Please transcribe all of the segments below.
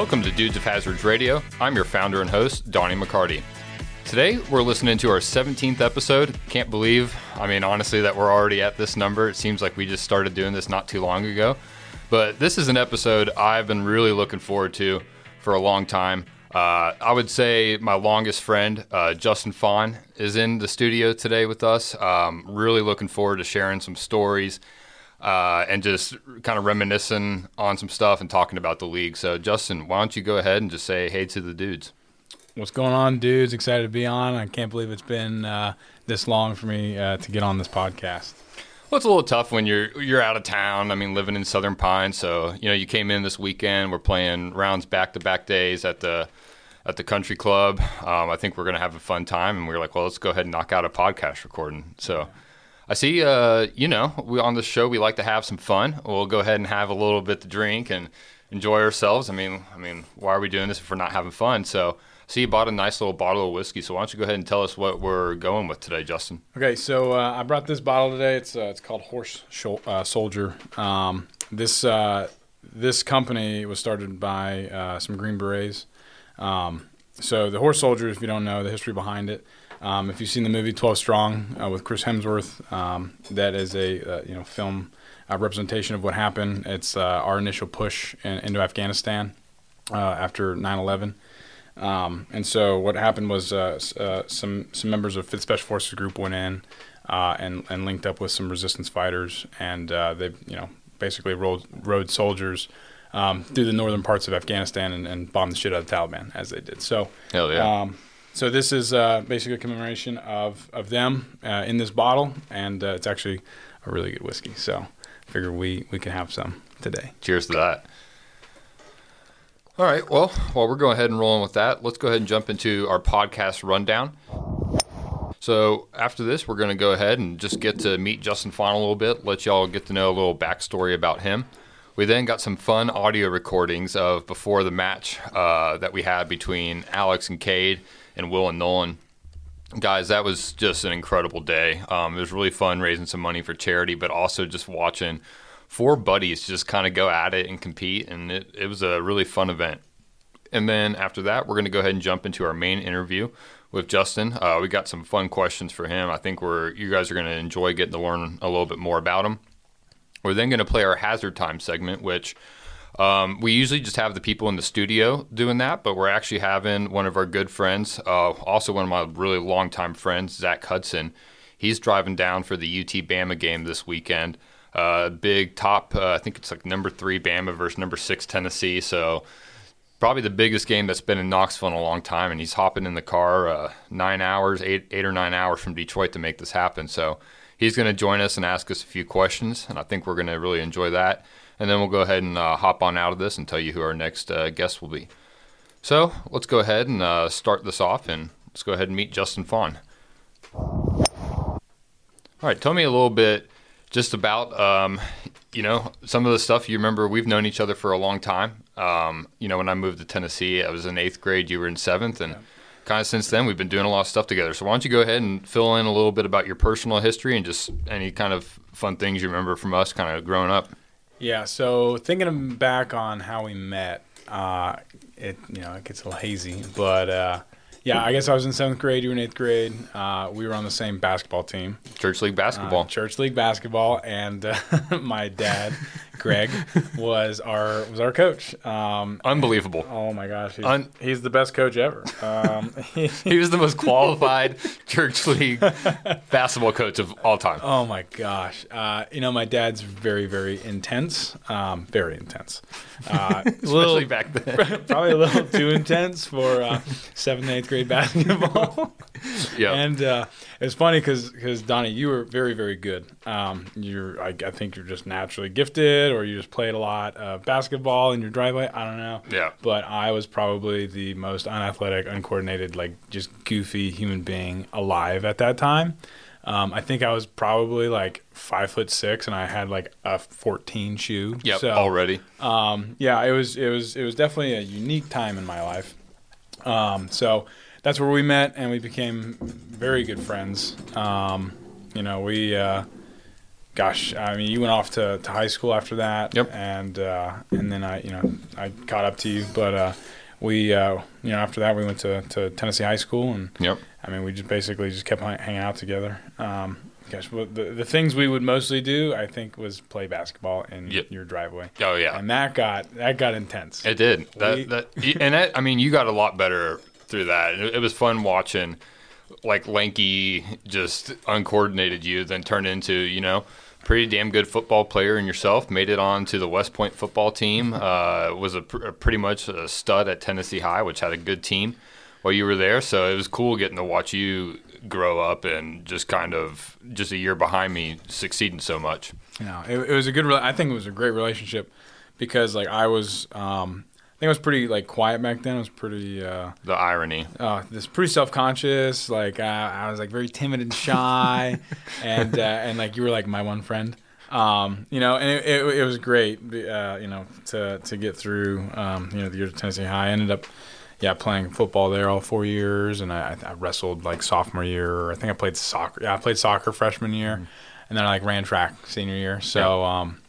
Welcome to Dudes of Hazards Radio. I'm your founder and host, Doni McCarty. Today, we're listening to our 17th episode. Can't believe, I mean, honestly, that we're already at this number. It seems like we just started doing this not too long ago. But this is an episode I've been really looking forward to for a long time. Uh, I would say my longest friend, uh, Justin Fahn, is in the studio today with us. Um, really looking forward to sharing some stories uh, and just kind of reminiscing on some stuff and talking about the league. So, Justin, why don't you go ahead and just say hey to the dudes? What's going on, dudes? Excited to be on. I can't believe it's been uh, this long for me uh, to get on this podcast. Well, it's a little tough when you're you're out of town. I mean, living in Southern Pine, so you know you came in this weekend. We're playing rounds back to back days at the at the country club. Um, I think we're gonna have a fun time, and we are like, well, let's go ahead and knock out a podcast recording. So. I see, uh, you know, we on the show we like to have some fun. We'll go ahead and have a little bit to drink and enjoy ourselves. I mean, I mean, why are we doing this if we're not having fun? So, see, you bought a nice little bottle of whiskey. So why don't you go ahead and tell us what we're going with today, Justin? Okay, so uh, I brought this bottle today. It's uh, it's called Horse uh, Soldier. Um, this uh, this company was started by uh, some Green Berets. Um, so the Horse Soldier, if you don't know the history behind it, um, if you've seen the movie Twelve Strong uh, with Chris Hemsworth, um, that is a uh, you know film uh, representation of what happened. It's uh, our initial push in, into Afghanistan uh, after 9/11. Um, and so what happened was uh, some some members of Fifth Special Forces Group went in and and linked up with some resistance fighters, and they you know basically rode rode soldiers. Um, through the northern parts of Afghanistan and, and, bombed the shit out of the Taliban as they did. So, hell yeah. So this is uh, basically a commemoration of of them uh, in this bottle, and uh, it's actually a really good whiskey. So I figure we we can have some today. Cheers to that. All right. Well, while we're going ahead and rolling with that, let's go ahead and jump into our podcast rundown. So after this, we're going to go ahead and just get to meet Justin Fahn a little bit, let y'all get to know a little backstory about him. We then got some fun audio recordings of before the match uh, that we had between Alex and Cade and Will and Nolan. Guys, that was just an incredible day. Um, it was really fun raising some money for charity, but also just watching four buddies just kind of go at it and compete, and it, it was a really fun event. And then after that, we're going to go ahead and jump into our main interview with Justin. Uh, we got some fun questions for him. I think we're you guys are going to enjoy getting to learn a little bit more about him. We're then going to play our hazard time segment, which um, we usually just have the people in the studio doing that, but we're actually having one of our good friends, uh, also one of my really longtime friends, Zac Hudson. He's driving down for the UT Bama game this weekend. Uh, big top, uh, I think it's like number three Bama versus number six Tennessee. So probably the biggest game that's been in Knoxville in a long time. And he's hopping in the car uh, nine hours, eight, eight or nine hours from Detroit to make this happen. So he's going to join us and ask us a few questions, and I think we're going to really enjoy that and then we'll go ahead and uh, hop on out of this and tell you who our next uh, guest will be. So let's go ahead and uh, start this off, and let's go ahead and meet Justin Fahn. All right, tell me a little bit just about um, you know some of the stuff you remember. We've known each other for a long time. Um, you know, when I moved to Tennessee, I was in eighth grade. You were in seventh, and yeah. kind of since then we've been doing a lot of stuff together. So why don't you go ahead and fill in a little bit about your personal history and just any kind of fun things you remember from us, kind of growing up. Yeah. So thinking back on how we met, uh, it you know it gets a little hazy, but uh, yeah, I guess I was in seventh grade. You were in eighth grade. Uh, we were on the same basketball team, church league basketball. Uh, church league basketball, and uh, my dad Greg was our was our coach. Um, Unbelievable. Oh my gosh, he's, Un- he's the best coach ever. Um, he, he was the most qualified church league basketball coach of all time. Oh my gosh, uh, you know my dad's very very intense, um, very intense. Uh, Especially little, back then, probably a little too intense for uh, seventh eighth grade basketball. yeah, and uh, it's funny because because Doni, you were very very good. Um, you're I, I, think you're just naturally gifted, or you just played a lot of basketball in your driveway. I don't know. Yeah. But I was probably the most unathletic, uncoordinated, like just goofy human being alive at that time. Um, I think I was probably like five foot six, and I had like a 14 shoe. Yep, so, already. Um, yeah, it was it was it was definitely a unique time in my life. Um, so that's where we met, and we became very good friends. Um, you know, we uh, gosh, I mean, you went off to, to high school after that. Yep. And uh, and then I, you know, I caught up to you, but uh, we, uh, you know, after that we went to, to Tennessee high school, and Yep. I mean, we just basically just kept hanging out together. Um, gosh, but the the things we would mostly do, I think, was play basketball in Yep. your driveway, Oh yeah. and that got that got intense. It did. That, that, and that, I mean, you got a lot better through that. It, it was fun watching, like lanky, just uncoordinated you, then turn into you know pretty damn good football player in yourself. Made it on to the West Point football team. Uh, was a, pr- pretty much a stud at Tennessee High, which had a good team while you were there. So it was cool getting to watch you grow up and just kind of just a year behind me succeeding so much. Yeah, it, it was a good. Re- I think it was a great relationship because like I was, um, think I was pretty like quiet back then. I was pretty, uh, The irony. uh, this pretty self conscious. Like uh, I was like very timid and shy, and uh, and like you were like my one friend. Um, you know, and it, it, it was great. Uh, you know, to to get through. Um, you know, the year at Tennessee High. I ended up. Yeah, playing football there all four years, and I, I wrestled like sophomore year. I think I played soccer. Yeah, I played soccer freshman year, and then I like ran track senior year. So, um,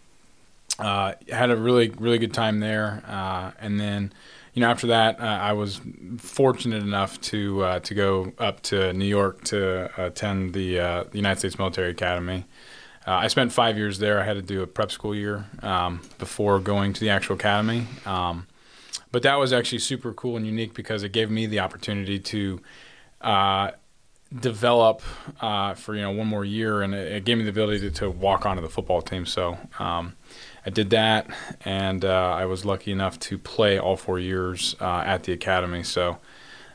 uh, had a really really good time there, uh, and then you know after that uh, I was fortunate enough to uh, to go up to New York to attend the uh, United States Military Academy. Uh, I spent five years there. I had to do a prep school year um, before going to the actual academy. Um, but that was actually super cool and unique because it gave me the opportunity to develop uh, for you know one more year, and it, it gave me the ability to, to walk onto the football team. So um, I did that, and uh, I was lucky enough to play all four years uh, at the academy. So.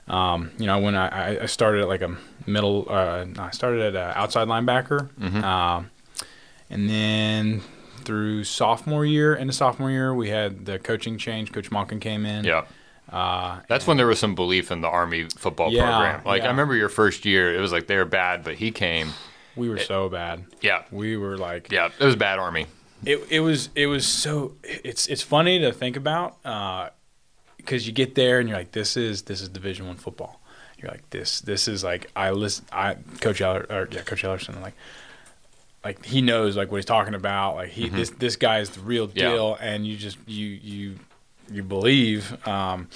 Um, you know, when I, I started at like a middle, uh, I started at a outside linebacker, um, and then through sophomore year into sophomore year, we had the coaching change. Coach Monken came in. Yeah. Uh, That's when there was some belief in the Army football Yeah, program. Like yeah. I remember your first year, it was like they were bad, but he came. we were so bad. Yeah, We were like, yeah, it was bad Army. It, it was it was so it's it's funny to think about because you get there and you're like this is this is Division One football. You're like this this is like I listen I Coach Eller or yeah Coach Ellerson like like he knows like what he's talking about like he this this guy is the real Mm-hmm. Yeah. deal and you just you you you believe um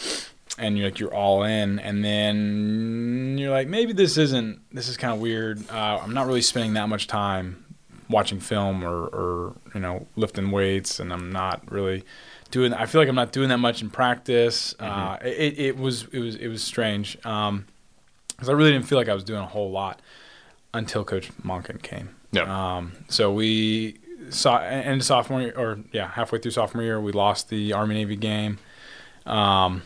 and you're like you're all in and then you're like maybe this isn't this is kind of weird uh, i'm not really spending that much time watching film or, or you know lifting weights and i'm not really doing i feel like i'm not doing that much in practice. Uh, it, it was it was it was strange um because i really didn't feel like i was doing a whole lot until coach monken came. Yeah. um, so we saw end of sophomore year, or yeah, halfway through sophomore year, we lost the Army Navy game, um,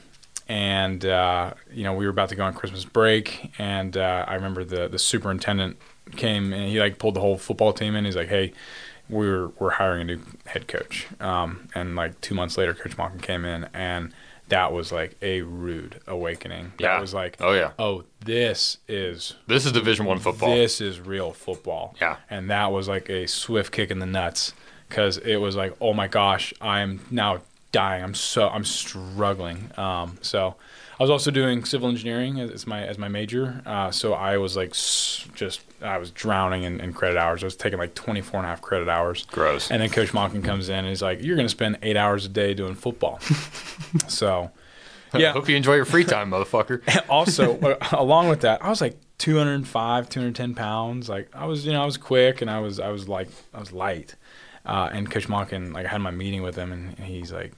and uh, you know we were about to go on Christmas break, and uh, I remember the the superintendent came and he like pulled the whole football team in. He's like, hey. We're we're hiring a new head coach, um, and like two months later, Coach Monken came in, and that was like a rude awakening. Yeah. That was like, Oh yeah, oh, this is this is Division One football. this is real football. Yeah. And that was like a swift kick in the nuts because it was like, oh my gosh, I'm now dying. I'm so I'm struggling. Um, so I was also doing civil engineering as, my as my major. Uh, so I was like just I was drowning in, in credit hours. I was taking like 24 and a half credit hours. Gross. And then Coach Monken comes in and he's like, you're going to spend eight hours a day doing football. so. Yeah, Hope you enjoy your free time, motherfucker. also uh, along with that i was like 205 210 pounds like i was you know i was quick and i was i was like i was light uh, and coach monken like i had my meeting with him and he's like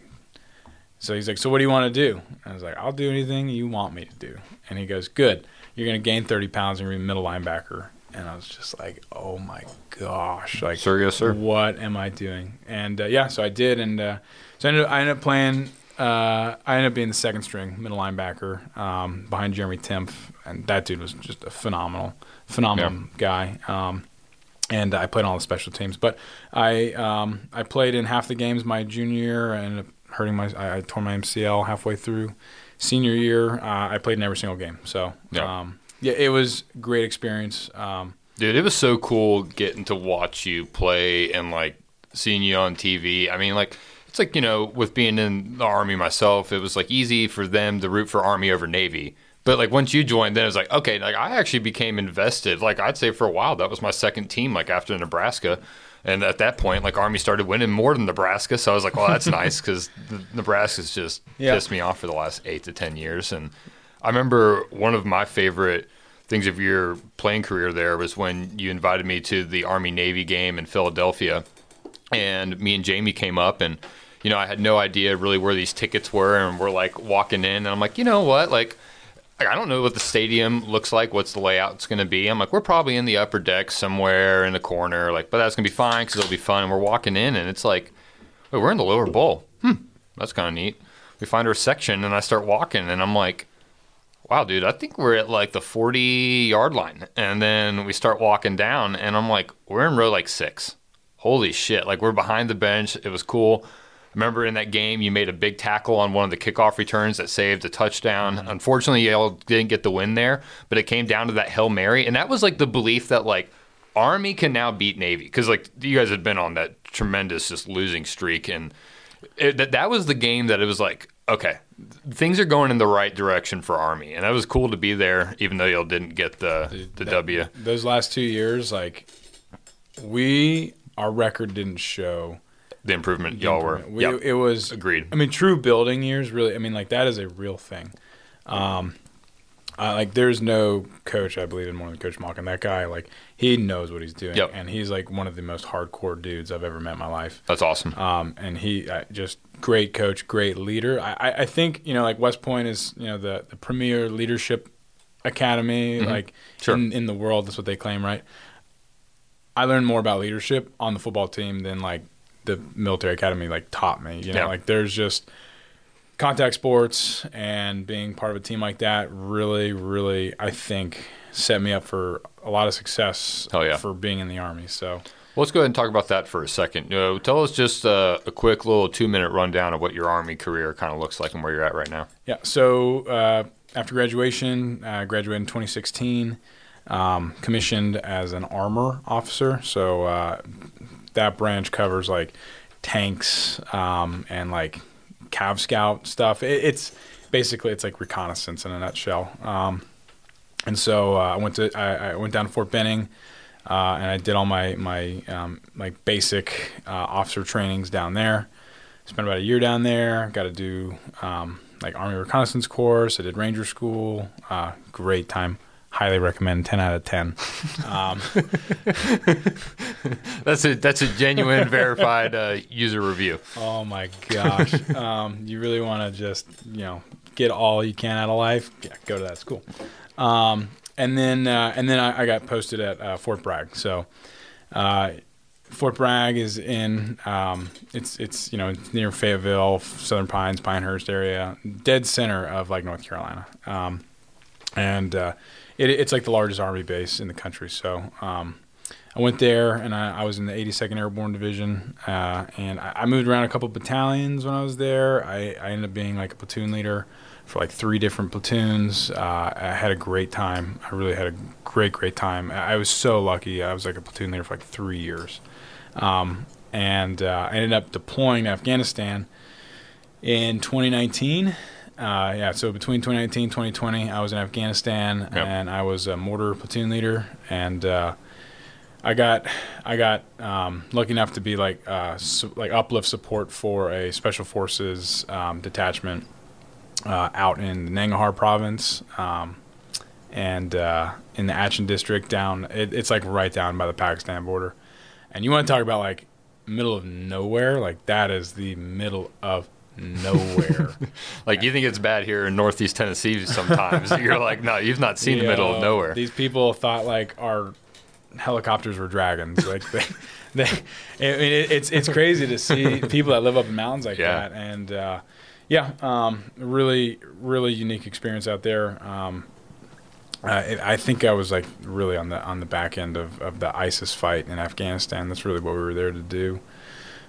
so he's like so what do you want to do and i was like i'll do anything you want me to do and he goes good you're going to gain 30 pounds and you're gonna be middle linebacker and i was just like oh my gosh like Sir, yes, sir. what am I doing? And uh, yeah, so I did, and uh, so I ended, up, I ended up playing. Uh, I ended up being the second string middle linebacker um, behind Jeremy Timpf, and that dude was just a phenomenal, phenomenal Yeah. guy. Um, and I played on all the special teams, but I um, I played in half the games my junior year. Up hurting my I, I tore my MCL halfway through senior year. Uh, I played in every single game, so Yeah. um, yeah, it was great experience. Um, Dude, it was so cool getting to watch you play and like seeing you on TV. I mean, like it's like you know, with being in the army myself, it was like easy for them to root for Army over Navy. But like once you joined, then it was like okay, like I actually became invested. Like I'd say for a while, that was my second team. Like after Nebraska, And at that point, like Army started winning more than Nebraska, so I was like, "Well, that's nice," because Nebraska's just Yeah. pissed me off for the last eight to ten years. And I remember one of my favorite things of your playing career there was when you invited me to the Army Navy game in Philadelphia, and me and Jamie came up and. You know, I had no idea really where these tickets were, and we're like walking in, and I'm like, you know what, like, I don't know what the stadium looks like, what's the layout's going to be. I'm like, we're probably in the upper deck somewhere in the corner, like, but that's going to be fine because it'll be fun. And we're walking in, and it's like, wait, we're in the lower bowl. Hmm, that's kind of neat. We find our section, and I start walking, and I'm like, wow, dude, I think we're at like the 40 yard line. And then we start walking down, and I'm like, we're in row like six. Holy shit. Like, we're behind the bench. It was cool. Remember in that game, you made a big tackle on one of the kickoff returns that saved a touchdown. Mm-hmm. Unfortunately, y'all didn't get the win there, but it came down to that Hail Mary. And that was like the belief that, like, Army can now beat Navy. Because, like, you guys had been on that tremendous just losing streak. And it, that, that was the game that it was like, okay, things are going in the right direction for Army. And that was cool to be there, even though y'all didn't get the, the that- W. Those last two years, like we, our record didn't show. The improvement y'all were. We, Yep. It was Agreed. I mean, true building years. Really, I mean, like that is a real thing. Um, uh, like there's no coach I believe in more than Coach Monken. That guy, like he knows what he's doing, Yep. and he's like one of the most hardcore dudes I've ever met in my life. That's awesome. Um, and he uh, just great coach, great leader. I, I, I think you know like West Point is you know the the premier leadership academy like Mm-hmm. Sure. in in the world. That's what they claim, right? I learned more about leadership on the football team than like the military academy like taught me. You know, Yeah. like there's just contact sports and being part of a team like that really, really, I think set me up for a lot of success Hell yeah. for being in the army. So Let's go ahead and talk about that for a second. You know, tell us just uh, a quick little two minute rundown of what your Army career kind of looks like and where you're at right now. Yeah. So uh, after graduation, I graduated in 2016, um, commissioned as an armor officer. So uh, that branch covers like tanks um, and like Cav Scout stuff. It, it's basically it's like reconnaissance in a nutshell. Um, and so uh, I went to I, I went down to Fort Benning. Uh, and I did all my my um, like basic uh, officer trainings down there. Spent about a year down there. Got to do um, like Army reconnaissance course. I did Ranger school. Uh, great time. Highly recommend. Ten out of ten. Um, That's a that's a genuine verified uh, user review. oh my gosh. Um, you really want to just you know get all you can out of life? Yeah, go to that school. Um, and then uh, and then I, I got posted at uh, Fort Bragg. So. Uh, Fort Bragg is in um, it's it's you know it's near Fayetteville, Southern Pines, Pinehurst area, dead center of like North Carolina, um, and uh, it, it's like the largest army base in the country. So um, I went there and I, I was in the 82nd Airborne Division, uh, and I, I moved around a couple battalions when I was there. I, I ended up being like a platoon leader for like three different platoons. Uh, I had a great time. I really had a great great time. I, was so lucky. I was like a platoon leader for like three years. Um, and uh, I ended up deploying to Afghanistan in 2019. Uh, yeah, so between 2019 and 2020, I was in Afghanistan Yep. and I was a mortar platoon leader. And uh, I got I got um, lucky enough to be like uh, like uplift support for a special forces um, detachment uh, out in the Nangarhar province. Um, and uh, in the Achin district down, it, it's like right down by the Pakistan border. And you want to talk about like middle of nowhere? Like that is the middle of nowhere. Like you think it's bad here in Northeast Tennessee sometimes. You're like, no, you've not seen the middle of nowhere. These people thought like our helicopters were dragons. Like they, they I mean, it, it's it's crazy to see people that live up in mountains like Yeah. that. And uh, yeah, um, really really unique experience out there. Um, uh, it, I think I was like really on the on the back end of, of the ISIS fight in Afghanistan. That's really what we were there to do.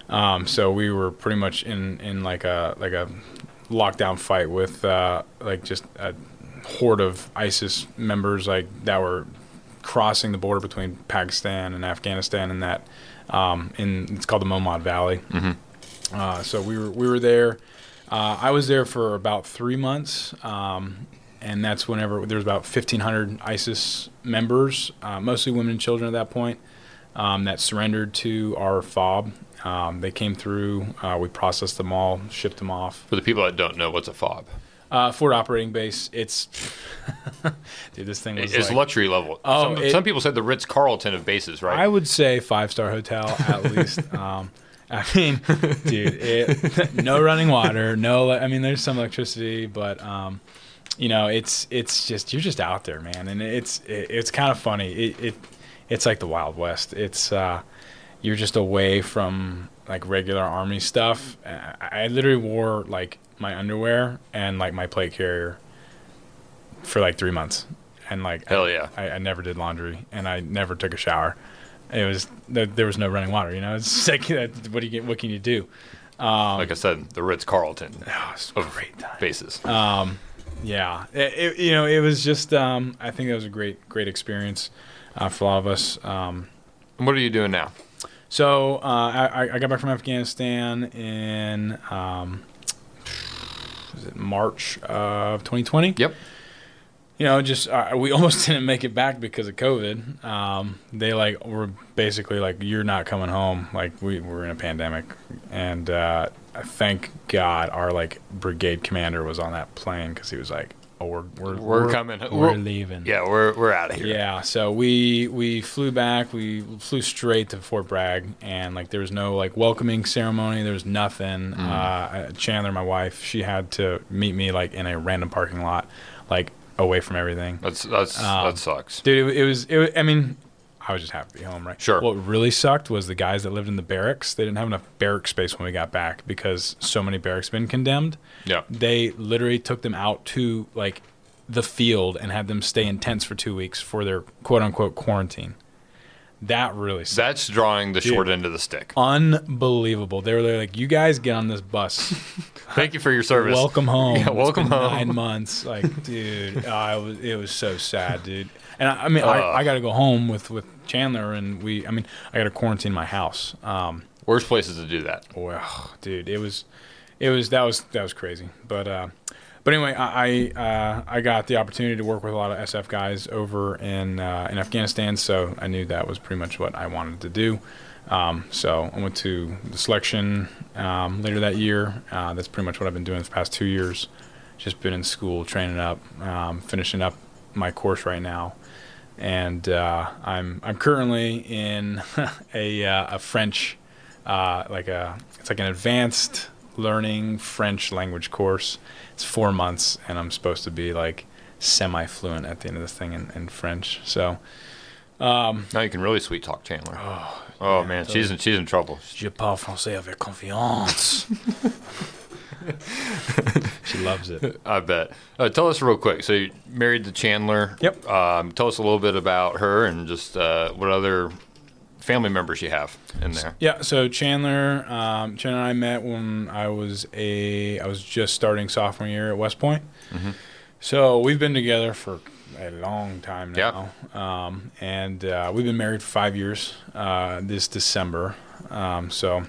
Um, so we were pretty much in, in like a like a lockdown fight with uh, like just a horde of ISIS members like that were crossing the border between Pakistan and Afghanistan and that um, in it's called the Mohmand Valley. Uh, so we were we were there. Uh, I was there for about three months, um, and that's whenever there was about 1,500 ISIS members, uh, mostly women and children at that point. um, that surrendered to our fob. Um, they came through. Uh, we processed them all, shipped them off. For the people that don't know, what's a fob? Uh, Forward operating base. It's dude, this thing was It's like, luxury level. Oh, some, it- some people said the Ritz Carlton of bases, right? I would say five star hotel at least. Um, I mean, dude, it, no running water, no. I mean, there's some electricity, but um, you know, it's it's just you're just out there, man, and it's it, it's kind of funny. It, it it's like the Wild West. It's uh, you're just away from like regular army stuff. I, I literally wore like my underwear and like my plate carrier for like three months, and like Hell yeah. I, I never did laundry and I never took a shower. It was there, there was no running water. You know, it's like what do you get? What can you do? Um, like I said, the Ritz Carlton oh, it's a of great time. bases. Um, yeah, it, it- you know, it was just. Um, I think it was a great, great experience uh, for a lot of us. Um, what are you doing now? So uh, I, I got back from Afghanistan in um, was it March of 2020. Yep. you know, just uh, we almost didn't make it back because of COVID. Um, they like were basically like, "You're not coming home." Like we were in a pandemic, and uh, thank God our like brigade commander was on that plane because he was like, "Oh, we're we're, We're coming. we're, We're- leaving." Yeah, we're we're out of here. Yeah, so we we flew back. We flew straight to Fort Bragg, and like there was no like welcoming ceremony. There was nothing. Mm. Uh, Chandler, my wife, she had to meet me like in a random parking lot, like away from everything. That's that's Um, that sucks. Dude, it, it was. It, I mean, I was just happy to be home, right? Sure. What really sucked was the guys that lived in the barracks. They didn't have enough barrack space when we got back because so many barracks been condemned. Yeah. They literally took them out to like the field and had them stay in tents for two weeks for their quote unquote quarantine. That really sucked. That's drawing the short end of the stick. Unbelievable. They were like, "You guys get on this bus. Thank you for your service. Welcome home. Yeah, welcome home. Nine months. Like, dude, uh, it was it was so sad, dude. And I, I mean, I, I got to go home with with Chandler, and we. I mean, I got to quarantine my house. Um, Worst places to do that. well, dude, it was, it was that was that was crazy. But uh, but anyway, I I, uh, I got the opportunity to work with a lot of SF guys over in uh, in Afghanistan, so I knew that was pretty much what I wanted to do. Um, so I went to the selection um, later that year. Uh, that's pretty much what I've been doing the past two years. Just been in school, training up, um, finishing up my course right now, and uh, I'm I'm currently in a uh, a French uh, like a it's like an advanced learning French language course. It's four months, and I'm supposed to be like semi fluent at the end of this thing in, in French. So Now you can really sweet talk Chandler. Oh, man, she's in, she's in trouble. je parle français avec confiance. she loves it. I bet. Uh, tell us real quick. So you married to Chandler. Yep. Um, tell us a little bit about her and just uh, what other family members you have in there. Yeah, so Chandler, um, Chandler and I met when I was a I was just starting sophomore year at West Point. So we've been together for a long time now, um, and uh, we've been married for five years uh, this December. Um, so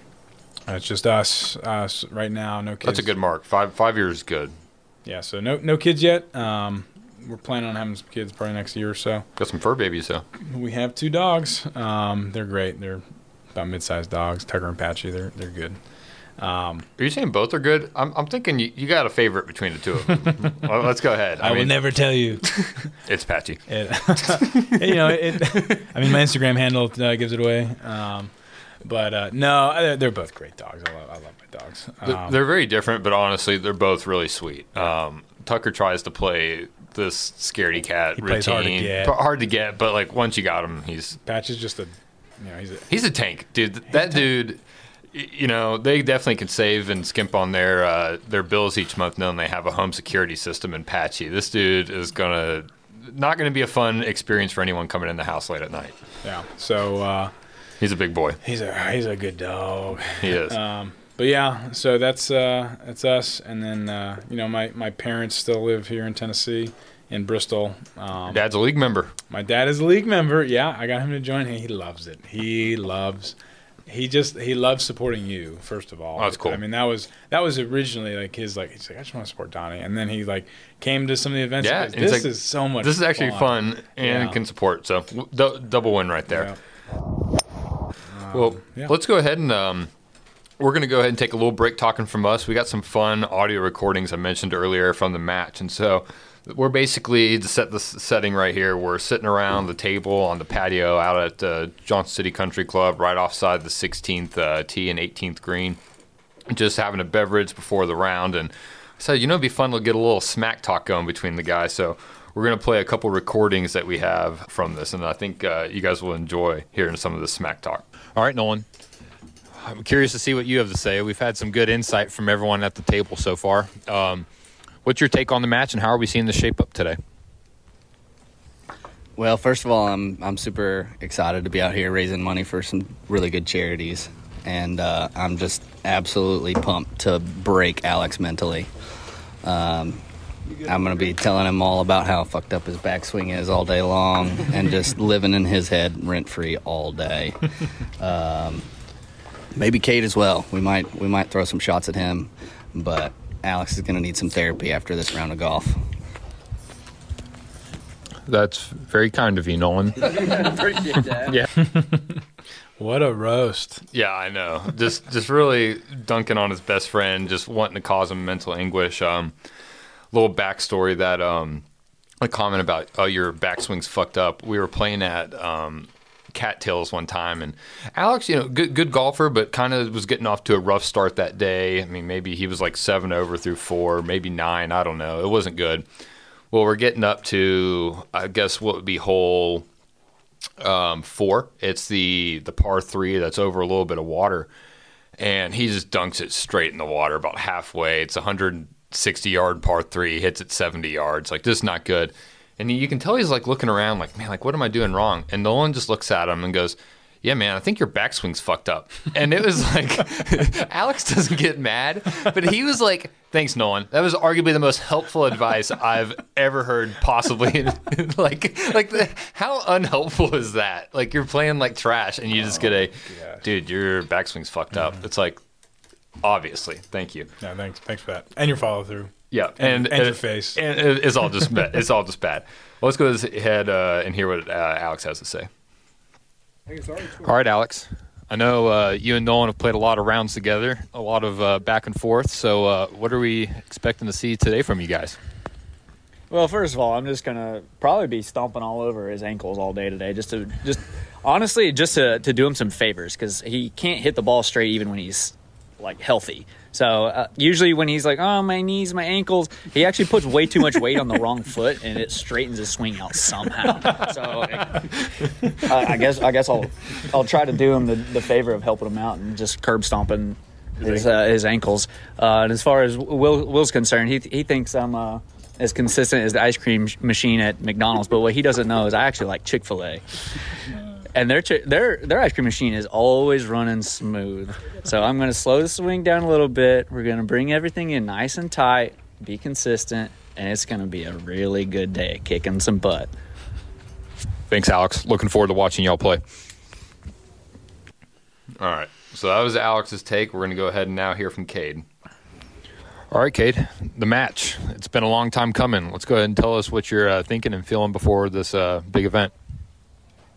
it's just us, us right now. No kids. That's a good mark. Five five years is good. Yeah, so no no kids yet. Um, we're planning on having some kids probably next year or so. Got some fur babies though. We have two dogs. Um, they're great. They're about mid-sized dogs. Tucker and Patchy. They're they're good. Um, Are you saying both are good? I'm, I'm thinking you, you got a favorite between the two of them. well, let's go ahead. I, mean, never tell you. it's Patchy. It, you know, it, I mean, my Instagram handle uh, gives it away. Um, but uh, no, they're, they're both great dogs. I love, I love my dogs. They're- Um, They're very different, but honestly, they're both really sweet. Um, Tucker tries to play this scaredy cat He routine. hard to get. But hard to get, but like once you got him, he's Patch is just a, you know, he's a, he's a tank, dude. That dude, you know, they definitely can save and skimp on their uh, their bills each month, knowing they have a home security system in Patchy. This dude is gonna not gonna be a fun experience for anyone coming in the house late at night. yeah. So uh, He's a big boy. he's a he's a good dog. He is. Um, but yeah, so that's uh, that's us, and then uh, you know my my parents still live here in Tennessee, in Bristol. Um, Dad's a league member. My dad is a league member. Yeah, I got him to join. He loves it. He loves. He just he loves supporting you. First of all, Oh, that's cool. I mean, that was that was originally like his like he's like I just want to support Doni, and then he like came to some of the events. Yeah, this like, is so much. This is actually fun and Yeah. can support. So d- double win right there. Yeah. Well, yeah. let's go ahead and um, we're going to go ahead and take a little break talking from us. We got some fun audio recordings I mentioned earlier from the match, and so we're basically to set the setting right here. We're sitting around the table on the patio out at uh, Johnson City Country Club, right offside the 16th uh, tee and 18th green, just having a beverage before the round, and so you know it'd be fun to get a little smack talk going between the guys. So. We're going to play a couple recordings that we have from this, and I think uh, you guys will enjoy hearing some of the smack talk. All right, Nolan. I'm curious to see what you have to say. We've had some good insight from everyone at the table so far. Um, what's your take on the match, and how are we seeing the shape up today? Well, first of all, I'm I'm super excited to be out here raising money for some really good charities, and uh, I'm just absolutely pumped to break Alex mentally. Um, I'm gonna be telling him all about how fucked up his backswing is all day long, and just living in his head rent free all day. Um, maybe Cade as well. We might we might throw some shots at him, but Alex is gonna need some therapy after this round of golf. That's very kind of you, Nolan. Appreciate that. yeah. What a roast. Yeah, I know. Just just really dunking on his best friend, just wanting to cause him mental anguish. Um, little backstory that um, a comment about oh your backswing's fucked up. We were playing at um, Cattails one time, and Alex, you know, good good golfer, but kind of was getting off to a rough start that day. I mean, maybe he was like seven over through four, maybe nine. I don't know. It wasn't good. Well, we're getting up to I guess what would be hole um, four. It's the the par three that's over a little bit of water, and he just dunks it straight in the water about halfway. It's 100 60 yard par three, hits it 70 yards. Like, this is not good. And you can tell he's like looking around, like, man, like, what am I doing wrong? And Nolan just looks at him and goes, yeah, man, I think your backswing's fucked up. And it was like, Alex doesn't get mad, but he was like, thanks, Nolan. That was arguably the most helpful advice I've ever heard, possibly. like, like the, how unhelpful is that? Like, you're playing like trash and you just get a, oh, dude, your backswing's fucked up. Mm-hmm. It's like, obviously. Thank you. Yeah, thanks. Thanks for that. And your follow through. Yeah, and, and your face. and it's all just bad. it's all just bad. Well, let's go ahead uh, and hear what uh, Alex has to say. All right, Alex. I know uh, you and Nolan have played a lot of rounds together, a lot of uh, back and forth. So, uh, what are we expecting to see today from you guys? Well, first of all, I'm just gonna probably be stomping all over his ankles all day today, just to just honestly just to to do him some favors because he can't hit the ball straight even when he's like healthy. So uh, usually when he's like, oh my knees, my ankles, he actually puts way too much weight on the wrong foot and it straightens his swing out somehow. So uh, I guess I guess I'll I'll try to do him the, the favor of helping him out and just curb stomping his uh, his ankles. Uh, and as far as Will Will's concerned, he he thinks I'm uh, as consistent as the ice cream machine at McDonald's. But what he doesn't know is I actually like Chick Fil A. And their their their ice cream machine is always running smooth. So I'm going to slow the swing down a little bit. We're going to bring everything in nice and tight, be consistent, and it's going to be a really good day kicking some butt. Thanks, Alex. Looking forward to watching y'all play. All right. So that was Alex's take. We're going to go ahead and now hear from Cade. All right, Cade, the match. It's been a long time coming. Let's go ahead and tell us what you're uh, thinking and feeling before this uh, big event.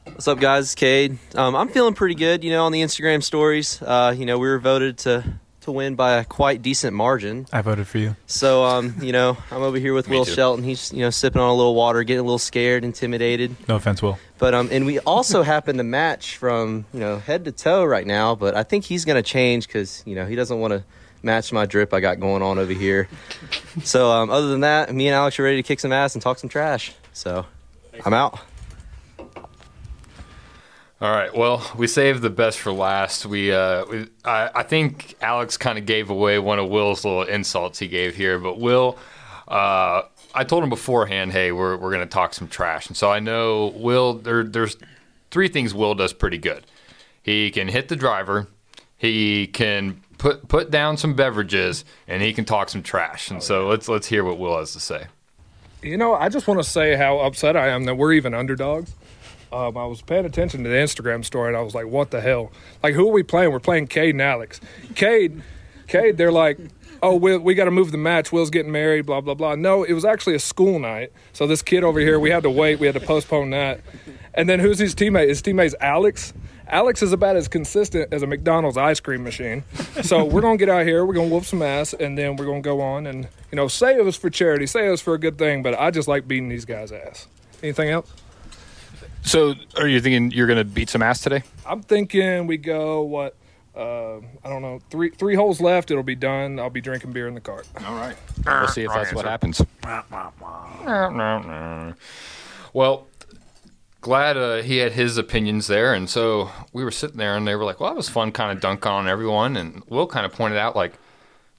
What's up, guys? It's Cade. Um, I'm feeling pretty good. You know, on the Instagram stories, uh, you know, we were voted to to win by a quite decent margin. I voted for you. So, um, you know, I'm over here with Will too. Shelton. He's you know sipping on a little water, getting a little scared, intimidated. No offense, Will. But um, and we also happen to match from you know head to toe right now. But I think he's gonna change because you know he doesn't want to match my drip I got going on over here. so um, other than that, me and Alex are ready to kick some ass and talk some trash. So I'm out. All right. Well, we saved the best for last. We, uh, we I, I think Alex kind of gave away one of Will's little insults he gave here, but Will, uh, I told him beforehand, hey, we're we're gonna talk some trash, and so I know Will. There, there's three things Will does pretty good. He can hit the driver. He can put put down some beverages, and he can talk some trash. And so let's let's hear what Will has to say. You know, I just want to say how upset I am that we're even underdogs. Um, I was paying attention to the Instagram story and I was like, what the hell? Like, who are we playing? We're playing Cade and Alex. Cade, Cade, they're like, oh, we, we got to move the match. Will's getting married, blah, blah, blah. No, it was actually a school night. So this kid over here, we had to wait. We had to postpone that. And then who's his teammate? His teammate's Alex. Alex is about as consistent as a McDonald's ice cream machine. So we're gonna get out here, we're gonna whoop some ass, and then we're gonna go on and you know say it was for charity, say it was for a good thing. But I just like beating these guys' ass. Anything else? So, are you thinking you're going to beat some ass today? I'm thinking we go what. Uh, I don't know. Three three holes left. It'll be done. I'll be drinking beer in the cart. All right. We'll see if that's what happens. Well, glad uh, he had his opinions there, and so we were sitting there, and they were like, "Well, that was fun, kind of dunking on everyone." And Will kind of pointed out, like,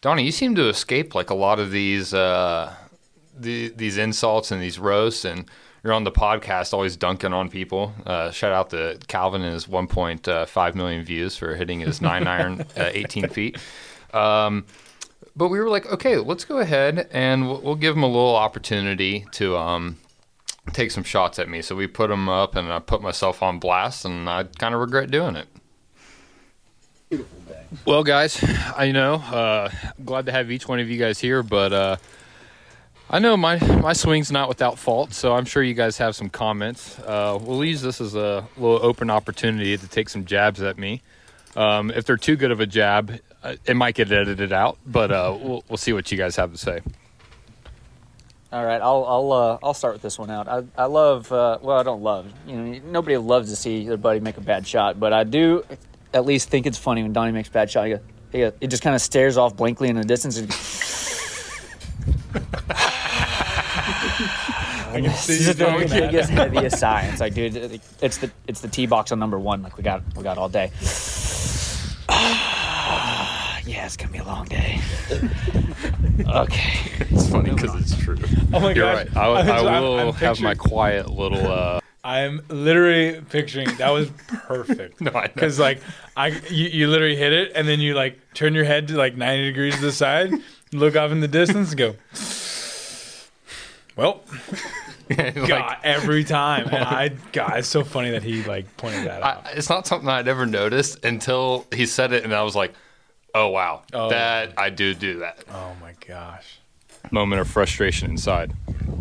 "Doni, you seem to escape like a lot of these uh, the, these insults and these roasts, and you're on the podcast always dunking on people." Uh, shout out to Calvin and his 1.5 million views for hitting his nine iron uh, 18 feet. Um, but we were like, okay, let's go ahead and we'll, we'll give him a little opportunity to um, take some shots at me. So we put him up, and I put myself on blast, and I kind of regret doing it. Beautiful day. Well, guys, I know. Uh, glad to have each one of you guys here, but uh, I know my my swing's not without fault, so I'm sure you guys have some comments. Uh, we'll use this as a little open opportunity to take some jabs at me. Um, if they're too good of a jab, uh, it might get edited out, but uh, we'll we'll see what you guys have to say. All right, I'll I'll uh, I'll start with this one out. I I love uh, well, I don't love you know nobody loves to see their buddy make a bad shot, but I do at least think it's funny when Doni makes a bad shot. He, he, he just kind of stares off blankly in the distance. And, I can see It's you just the doing that. biggest, heaviest sigh. It's like, dude, it's the it's the tee box on number one. Like we got we got all day. yeah, it's gonna be a long day. okay. It's funny because it's true. Oh my You're gosh. right. I, I'm- I I'm- will I'm have my quiet little. Uh, I'm literally picturing that was perfect. No, I. Because like I, you, you literally hit it, and then you like turn your head to like 90 degrees to the side, look off in the distance, and go. Well, Like, God, every time, and I, God, it's so funny that he like pointed that out. I, it's not something I'd ever noticed until he said it, and I was like, "Oh wow, Oh. that I do do that." oh my gosh. moment of frustration inside.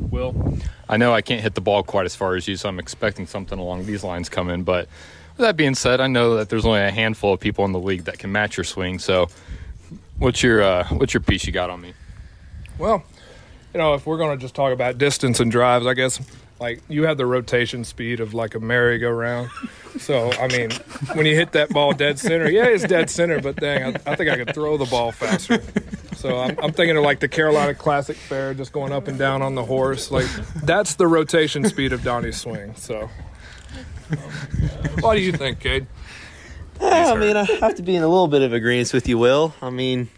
Will, I know I can't hit the ball quite as far as you, so I'm expecting something along these lines coming. But with that being said, I know that there's only a handful of people in the league that can match your swing. So, what's your uh, what's your piece you got on me? Well, you know, if we're going to just talk about distance and drives, I guess like you have the rotation speed of like a merry-go-round. So, I mean, when you hit that ball dead center, yeah, it's dead center, but dang, I, I think I could throw the ball faster. So I'm, I'm thinking of like the Carolina Classic Fair, just going up and down on the horse. Like that's the rotation speed of Doni's swing. So, um, what do you think, Cade? I mean, I have to be in a little bit of agreement with you, Will. I mean,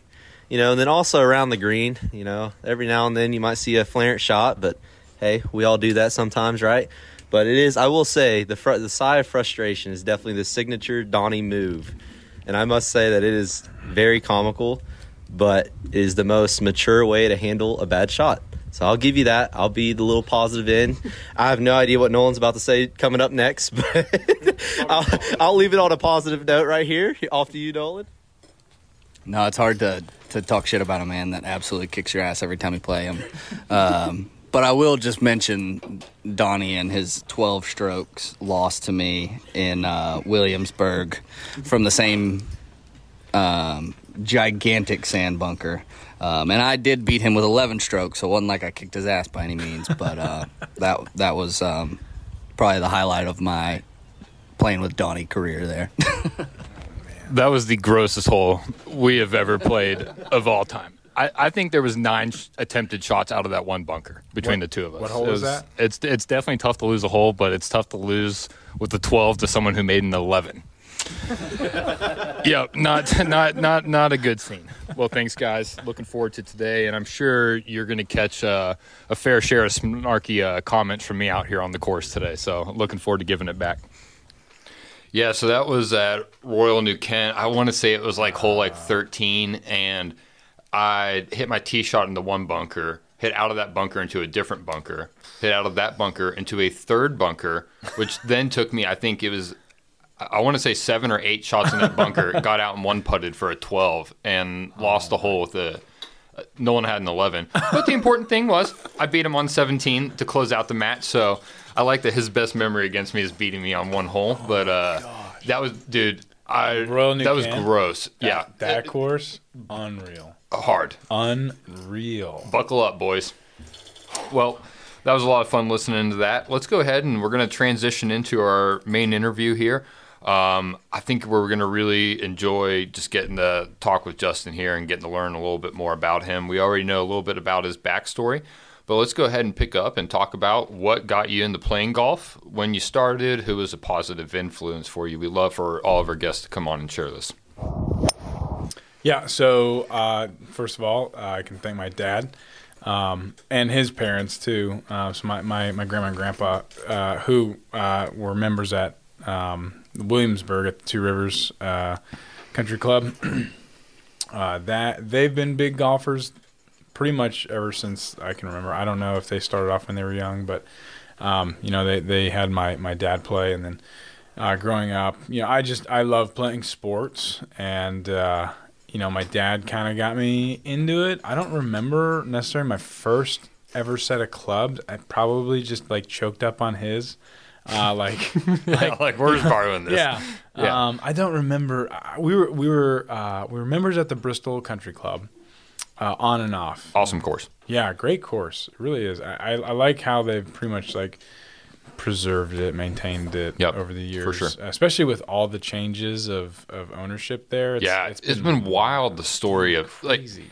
you know, and then also around the green, you know, every now and then you might see a flagrant shot, but hey, we all do that sometimes, right? But it is, I will say, the fr- the sigh of frustration is definitely the signature Doni move, and I must say that it is very comical, but is the most mature way to handle a bad shot. So I'll give you that. I'll be the little positive in. I have no idea what Nolan's about to say coming up next, but I'll, I'll leave it on a positive note right here. Off to you, Nolan. No, it's hard to, to talk shit about a man that absolutely kicks your ass every time you play him. Um, but I will just mention Doni and his 12 strokes lost to me in uh, Williamsburg from the same um, gigantic sand bunker. Um, and I did beat him with 11 strokes, so it wasn't like I kicked his ass by any means. But uh, that that was um, probably the highlight of my playing with Doni career there. That was the grossest hole we have ever played of all time. I, I think there was nine sh- attempted shots out of that one bunker between the two of us. what hole It was that? It's it's definitely tough to lose a hole, but it's tough to lose with the 12 to someone who made an 11. yep, not not not not a good scene. Well, thanks guys. Looking forward to today, and I'm sure you're going to catch uh, a fair share of snarky uh, comments from me out here on the course today. So, looking forward to giving it back. Yeah, so that was at Royal New Kent. I want to say it was like hole like 13, and I hit my tee shot into one bunker, hit out of that bunker into a different bunker, hit out of that bunker into a third bunker, which then took me, I think it was, I want to say seven or eight shots in that bunker, got out and one putted for a 12, and lost the hole with a. No one had an 11. But the important thing was I beat him on 17 to close out the match. So I like that his best memory against me is beating me on one hole. But uh, That was, dude. I Royal New that was gross. yeah, That, that It- course, unreal. hard. Unreal. Buckle up, boys. Well, that was a lot of fun listening to that. Let's go ahead and we're going to transition into our main interview here. Um, I think we're going to really enjoy just getting to talk with Justin here and getting to learn a little bit more about him. We already know a little bit about his backstory, but let's go ahead and pick up and talk about what got you into playing golf, when you started, who was a positive influence for you. We love for all of our guests to come on and share this. Yeah. So uh, first of all, uh, I can thank my dad um, and his parents too. Uh, so my, my, my grandma and grandpa, uh, who uh, were members at um, Williamsburg at the Two Rivers uh, Country Club. uh, that they've been big golfers pretty much ever since I can remember. I don't know if they started off when they were young, but um, you know they they had my my dad play, and then uh, growing up, you know I just I love playing sports, and uh, you know my dad kind of got me into it. I don't remember necessarily my first ever set of clubs. I probably just like choked up on his. Uh, like, Like, like we're just borrowing this. yeah. Yeah. Um, I don't remember. uh, We were we were uh, we were members at the Bristol Country Club, uh, on and off. Awesome course. Yeah, great course. It really is. I, I, I like how they've pretty much like preserved it, maintained it Yep, over the years, for sure. Especially with all the changes of, of ownership there. It's, yeah, it's been, wild the story of like crazy.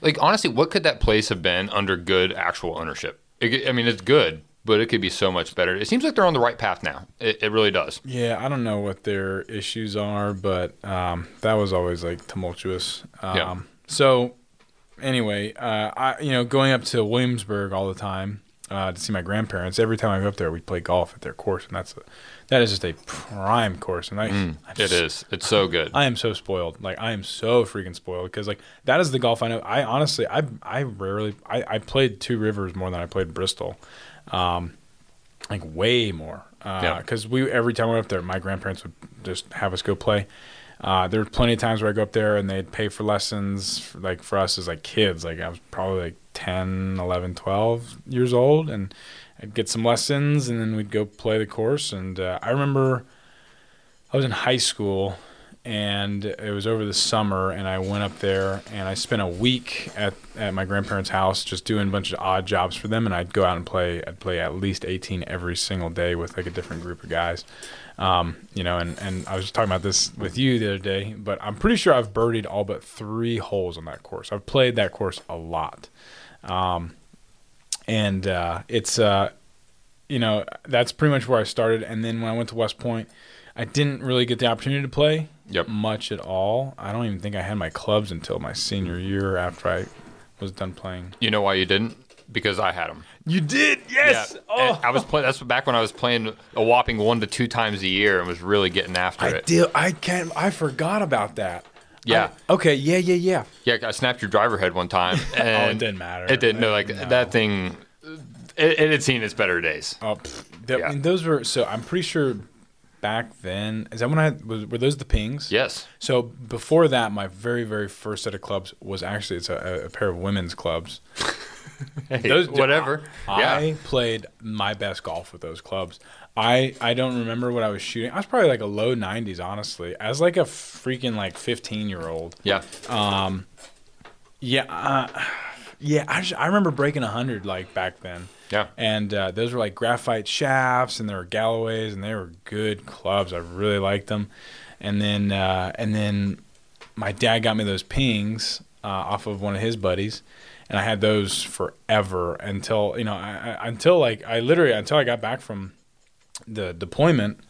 like honestly, what could that place have been under good actual ownership? It, I mean, it's good, but it could be so much better. It seems like they're on the right path now. It, it really does. Yeah, I don't know what their issues are, but um, that was always like tumultuous. Um, Yeah. So anyway, uh, I you know going up to Williamsburg all the time uh, to see my grandparents. Every time I go up there, we play golf at their course, and that's a, that is just a prime course. And I, I'm It is. It's so good. I am so spoiled. Like I am so freaking spoiled because like that is the golf I know. I honestly, I I rarely I, I played Two Rivers more than I played Bristol, um, like way more. Yeah. Because we every time we went up there, my grandparents would just have us go play. Uh, there were plenty of times where I go up there and they'd pay for lessons, for, like for us as like kids. Like I was probably like 10, 11, 12 years old, and I'd get some lessons, and then we'd go play the course. And uh, I remember I was in high school, and it was over the summer, and I went up there and I spent a week at, at my grandparents' house just doing a bunch of odd jobs for them, and I'd go out and play. I'd play at least 18 every single day with like a different group of guys. Um, you know, and, and I was just talking about this with you the other day, but I'm pretty sure I've birdied all but three holes on that course. I've played that course a lot. Um, and uh, it's, uh, you know, that's pretty much where I started. And then when I went to West Point, I didn't really get the opportunity to play Yep. much at all. I don't even think I had my clubs until my senior year after I was done playing. You know why you didn't? Because I had them. You did, yes. Yeah. And oh. I was playing. That's back when I was playing a whopping one to two times a year and was really getting after I it. did. I can't. I forgot about that. Yeah. I- okay. Yeah. Yeah. Yeah. Yeah, I snapped your driver head one time, and oh, it didn't matter. It didn't. No, like No. that thing. It, it had seen its better days. Oh, that- Yeah. those were so. I'm pretty sure back then. Is that when I was? Were those the pings? Yes. So before that, my very very first set of clubs was actually it's a, a pair of women's clubs. Hey, Those- whatever. I yeah. played my best golf with those clubs. I I don't remember what I was shooting. I was probably like a low 90s, honestly, as like a freaking like 15 year old. Yeah. Um. Yeah, uh, yeah. I just, I remember breaking 100 like back then. Yeah. And uh, those were like graphite shafts, and there were Callaways, and they were good clubs. I really liked them. And then uh, and then my dad got me those pings uh, off of one of his buddies, and I had those forever until you know I, I, until like I literally until I got back from the deployment.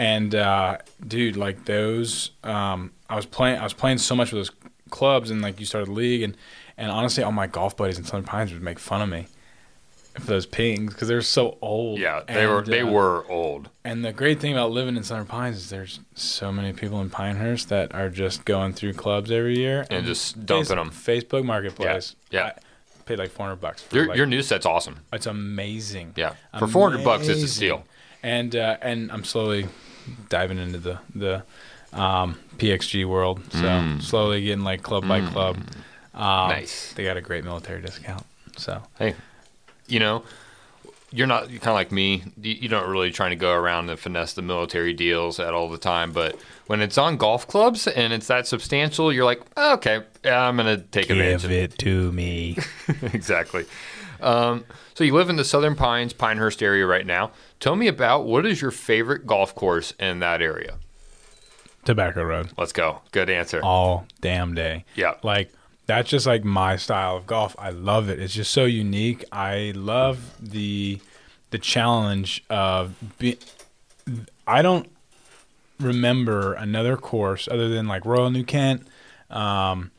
And uh, dude, like those, um, I was playing. I was playing so much with those clubs, and like you started the league, and and honestly, all my golf buddies in Southern Pines would make fun of me for those pings because they're so old. Yeah. They were. They uh, were old. And the great thing about living in Southern Pines is there's so many people in Pinehurst that are just going through clubs every year And just dumping them. Facebook Marketplace. Yeah, yeah. I paid like 400 bucks. For Your like, your new set's awesome. it's amazing. Yeah. For 400 bucks, it's a steal. And uh, and I'm slowly diving into the the um, PXG world. So Mm. slowly getting like club by club. Um, Nice. They got a great military discount. So Hey, you know, you're not kind of like me. You, don't really trying to go around and finesse the military deals at all the time. But when it's on golf clubs and it's that substantial, you're like, "Oh, okay, I'm gonna take advantage of it. it to me. exactly. Um, so you live in the Southern Pines, Pinehurst area right now. Tell me about what is your favorite golf course in that area? Tobacco Road. Let's go. Good answer. all damn day. Yeah. Like that's just like my style of golf. I love it. It's just so unique. I love the the challenge of be, I don't remember another course other than like Royal New Kent, um,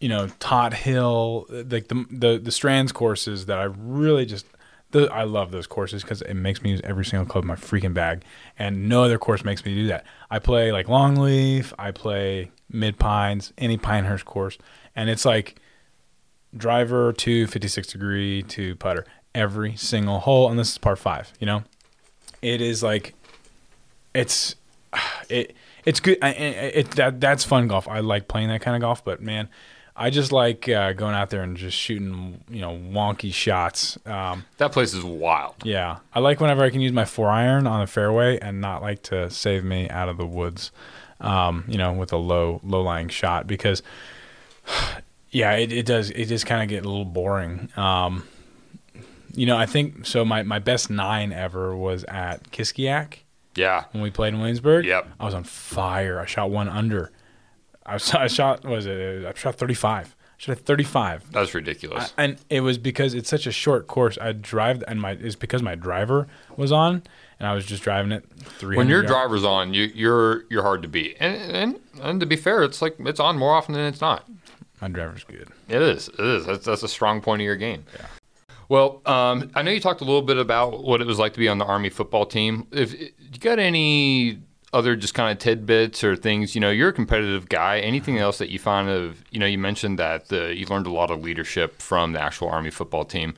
you know, Tot Hill, like the the the Strantz courses that I really just the, I love those courses because it makes me use every single club in my freaking bag, and no other course makes me do that. I play like Longleaf, I play Mid Pines, any Pinehurst course, and it's like driver to 56 degree to putter every single hole, and this is par five. You know, it is like it's it it's good. I- It, that that's fun golf. I like playing that kind of golf, but man. I just like uh, going out there and just shooting, you know, wonky shots. Um, That place is wild. yeah, I like whenever I can use my four iron on the fairway and not like to save me out of the woods, um, you know, with a low low lying shot because, yeah, it, it does it just kind of get a little boring. Um, you know, I think so. My my best nine ever was at Kiskiack Yeah. when we played in Williamsburg. Yep. I was on fire. I shot one under. I was I shot what was it? I shot thirty five. I shot thirty five. That's ridiculous. and it was because it's such a short course. I drive and my it's because my driver was on, and I was just driving it three. when your driver's on, you, you're you're hard to beat. And, and and to be fair, it's like it's on more often than it's not. My driver's good. It is. It is. That's, that's a strong point of your game. Yeah. Well, um, I know you talked a little bit about what it was like to be on the Army football team. If you got any other just kind of tidbits or things, you know, you're a competitive guy. Anything else that you find of, you know, you mentioned that the, you learned a lot of leadership from the actual Army football team.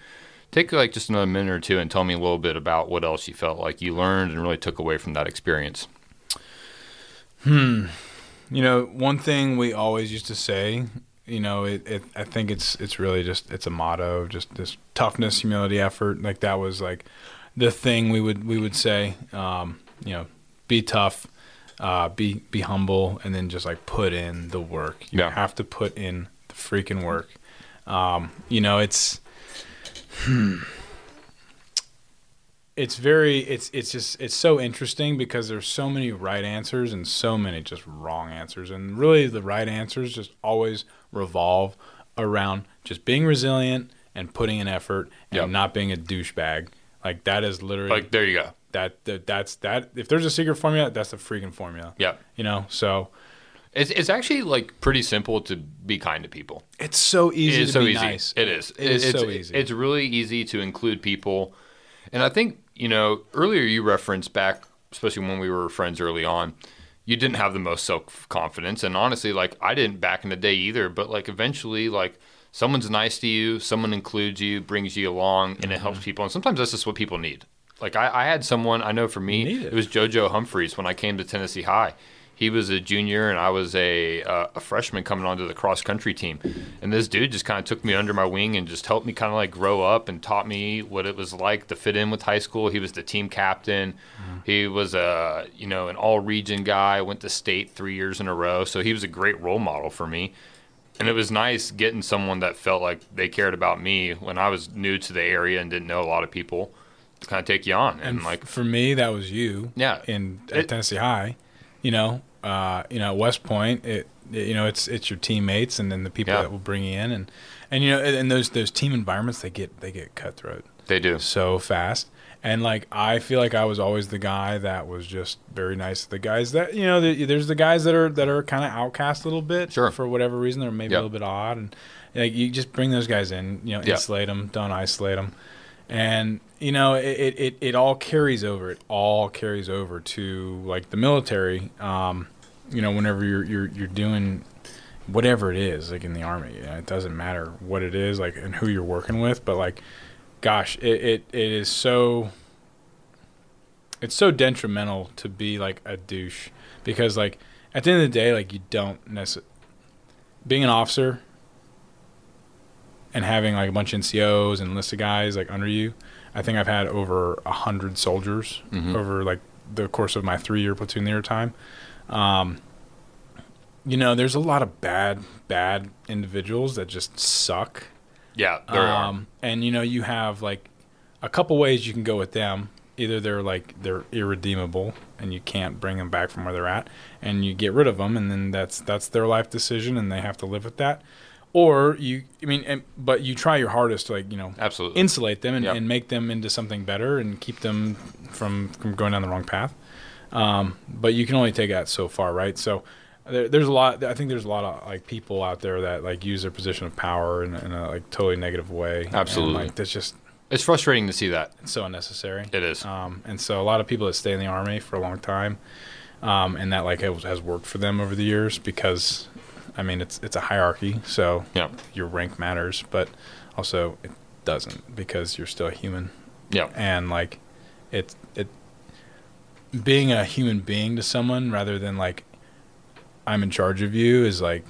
Take like just another minute or two and tell me a little bit about what else you felt like you learned and really took away from that experience. Hmm. You know, one thing we always used to say, you know, it, it I think it's it's really just it's a motto, just this toughness, humility, effort. Like that was like the thing we would we would say. Um, you know, be tough, uh, be be humble, and then just like put in the work. You Yeah. have to put in the freaking work. Um, you know, it's it's very it's it's just it's so interesting because there's so many right answers and so many just wrong answers and really the right answers just always revolve around just being resilient and putting in effort and Yep. not being a douchebag like that is literally Like, there you go. that, that that's that if there's a secret formula that's the freaking formula Yeah. you know so It's, it's actually like pretty simple to be kind to people. it's so easy It is to so be easy. nice It is. It is it's, so easy. It's really easy to include people, and I think you know earlier you referenced back, especially when we were friends early on. You didn't have the most self confidence, and honestly, like I didn't back in the day either. But like eventually, like someone's nice to you, someone includes you, brings you along, and Mm-hmm. it helps people. And sometimes that's just what people need. Like I, I had someone I know for me, it. it was JoJo Humphreys when I came to Tennessee High. He was a junior and I was a uh, a freshman coming onto the cross country team, and this dude just kind of took me under my wing and just helped me kind of like grow up and taught me what it was like to fit in with high school. He was the team captain. He was a you know an all region guy. Went to state three years in a row, so he was a great role model for me. And it was nice getting someone that felt like they cared about me when I was new to the area and didn't know a lot of people to kind of take you on and, and like for me that was you Yeah. in at It- Tennessee High you know uh, you know at West Point it, you know it's it's your teammates and then the people Yeah. that will bring you in and and you know and, those those team environments they get they get cutthroat they do. so fast and like I feel like I was always the guy that was just very nice to the guys that you know the, there's the guys that are that are kind of outcast a little bit Sure. for whatever reason they're maybe Yep. a little bit odd and like you just bring those guys in you know insulate them don't isolate them and you know it, it, it, it all carries over it all carries over to like the military um, you know whenever you're you're you're doing whatever it is like in the army you know, it doesn't matter what it is like and who you're working with but like gosh it, it, it is so it's so detrimental to be like a douche because like at the end of the day like you don't necessarily being an officer and having like a bunch of NCOs and list of guys like under you, I think I've had over a hundred soldiers mm-hmm. over like the course of my three year platoon leader time. Um, you know, there's a lot of bad, bad individuals that just suck. Yeah, there are. Um, and you know, you have like a couple ways you can go with them. Either they're like they're irredeemable and you can't bring them back from where they're at, and you get rid of them, and then that's that's their life decision, and they have to live with that. Or you, I mean, and, but you try your hardest to like you know Absolutely. insulate them and, Yep. and make them into something better and keep them from from going down the wrong path. Um, but you can only take that so far, right? So there, there's a lot. I think there's a lot of like people out there that like use their position of power in, a- in a like totally negative way. And, Absolutely. like that's just It's frustrating to see that. It's so unnecessary. It is. Um, and so a lot of people that stay in the army for a long time, um, and that like has, has worked for them over the years because, I mean, it's it's a hierarchy, so Yeah. your rank matters, but also it doesn't because you're still a human, Yeah. and like, it it being a human being to someone rather than like I'm in charge of you is like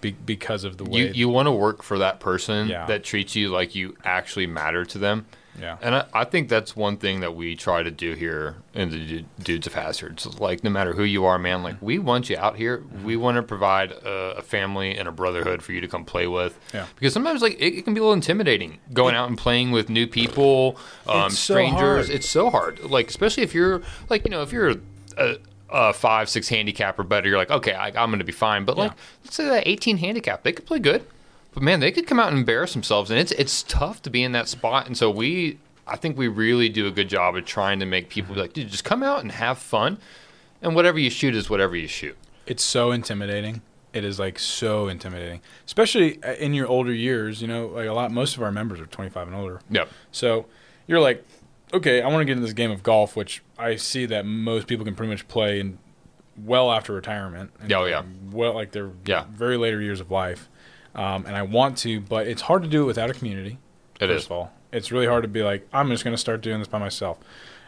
be, because of the way You you want to work for that person Yeah. that treats you like you actually matter to them. Yeah And I, I think that's one thing that we try to do here in the Dudes of Hazards. Like, no matter who you are, man, like, we want you out here. Mm-hmm. We want to provide a, a family and a brotherhood for you to come play with. Yeah. Because sometimes, like, it, it can be a little intimidating going out and playing with new people, um, It's so strangers. hard. It's so hard. Like, especially if you're, like, you know, if you're a, a five, six handicap or better, you're like, okay, I, I'm going to be fine. But, like, let's say that 18 handicap, they could play good. But man, they could come out and embarrass themselves, and it's it's tough to be in that spot. And so we, I think we really do a good job of trying to make people be like, dude, just come out and have fun, and whatever you shoot is whatever you shoot. it's so intimidating. It is like so intimidating, especially uh, in your older years. You know, like a lot, most of our members are 25 and older. Yep. So you're like, okay, I want to get into this game of golf, which I see that most people can pretty much play in well after retirement. And Oh, yeah. Well, like their Yeah. very later years of life. Um, and I want to, but it's hard to do it without a community. It first is. of all, it's really hard to be like, I'm just going to start doing this by myself.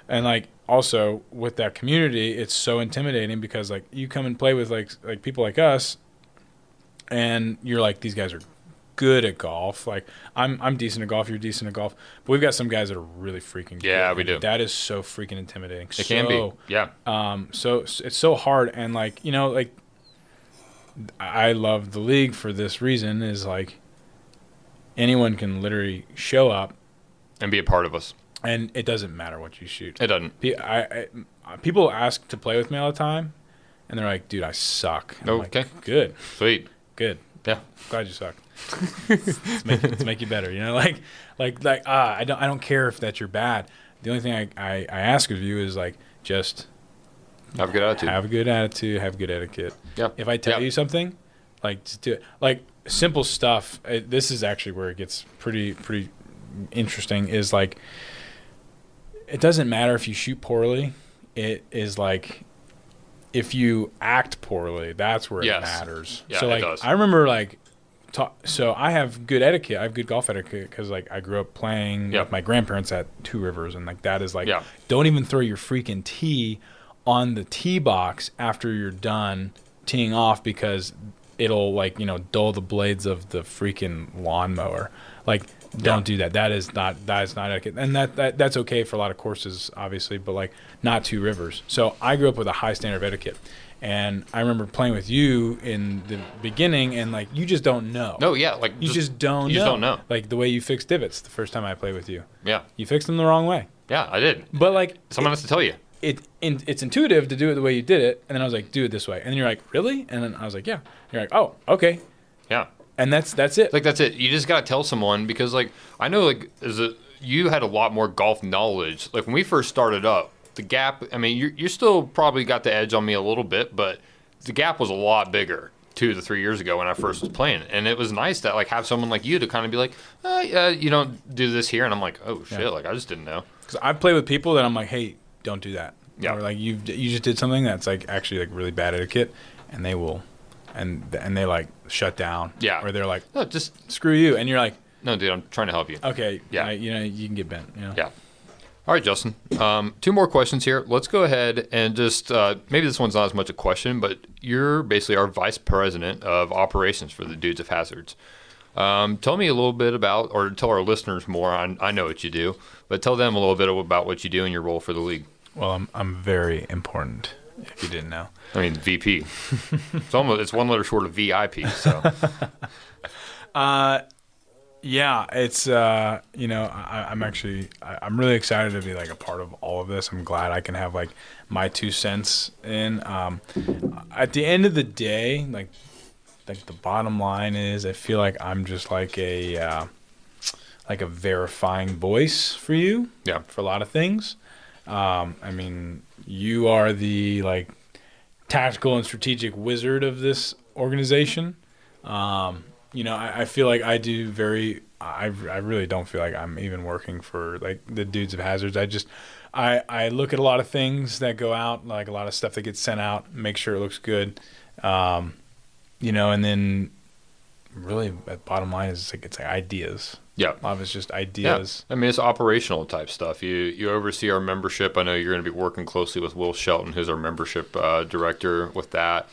And like also with that community, it's so intimidating because like you come and play with like like people like us, and you're like these guys are good at golf. Like I'm I'm decent at golf, you're decent at golf, but we've got some guys that are really freaking. Yeah, good. we do. That is so freaking intimidating. It can be. Yeah. Um, so it's so hard, and like you know, like I love the league for this reason is like anyone can literally show up, And be a part of us. and it doesn't matter what you shoot. It doesn't. I, I, people ask to play with me all the time, and they're like, "Dude, I suck." And I'm like, Okay. good, Sweet. good. Yeah. Glad you suck. let's, make, let's make you better. You know, like, like, like. Ah, I don't. I don't care if that you're bad. The only thing I, I, I ask of you is like just Have a good attitude. have a good attitude, have good etiquette. yeah. If I tell Yeah. you something, like just do it. Like simple stuff. It, this is actually where it gets pretty pretty interesting. Is like it doesn't matter if you shoot poorly. It is like if you act poorly. That's where Yes. it matters. Yeah, so it like does. I remember like. So I have good etiquette. I have good golf etiquette because like I grew up playing Yep. with my grandparents at Two Rivers, and like that is like don't even throw your freaking tee on the tee box after you're done teeing off because it'll like you know dull the blades of the freaking lawnmower. Like don't do that. That is not that is not etiquette, and that, that that's okay for a lot of courses, obviously, but like not two rivers. So I grew up with a high standard of etiquette. And I remember playing with you in the beginning, and like you just don't know. No, yeah. Like, you just, don't. You just don't know. Like the way you fix divots the first time I played with you, Yeah. you fixed them the wrong way. Yeah, I did. But like Someone has to tell you. It in, it's intuitive to do it the way you did it, and then I was like, do it this way, and then you're like, really? And then I was like, yeah. You're like, oh, okay, Yeah. and that's that's it. Like that's it. You just gotta tell someone because like I know like as a you had a lot more golf knowledge. Like when we first started up, the gap. I mean, you you still probably got the edge on me a little bit, but the gap was a lot bigger two to three years ago when I first was playing, and it was nice to like have someone like you to kind of be like, uh, yeah, you don't do this here, and I'm like, oh shit, Yeah. like I just didn't know. Because I've played with people that I'm like, hey, don't do that. Yeah. Or like you you just did something that's like actually like really bad etiquette, and they will, and and they like shut down. Yeah. Or they're like, No, just screw you, and you're like, no, dude, I'm trying to help you. okay, Yeah. I- you know, you can get bent. You know. Yeah. All right, Justin. Um, two more questions here. Let's go ahead and just uh, maybe this one's not as much a question, but you're basically our vice president of operations for the Dudes of Hazards. Um, tell me a little bit about, or tell our listeners more. I, I know what you do, but tell them a little bit about what you do and your role for the league. Well, I'm I'm very important. If you didn't know. I mean, VP. it's almost it's one letter short of VIP. So Uh, yeah, it's uh, you know, I, I'm actually I, I'm really excited to be like a part of all of this. I'm glad I can have like my two cents in. Um, at the end of the day, like like the bottom line is, I feel like I'm just like a uh, like a verifying voice for you. Yeah. for a lot of things. Um, I mean, you are the like tactical and strategic wizard of this organization. Um, you know, I, I feel like I do very. I, I really don't feel like I'm even working for like the dudes of hazards. I just I I look at a lot of things that go out, like a lot of stuff that gets sent out, make sure it looks good. Um, you know, and then really, bottom line is it's like it's like ideas. Yeah. Lot of it's just Yeah, ideas. I mean it's operational type stuff. You you oversee our membership. I know you're going to be working closely with Will Shelton, who's our membership uh, director, with that.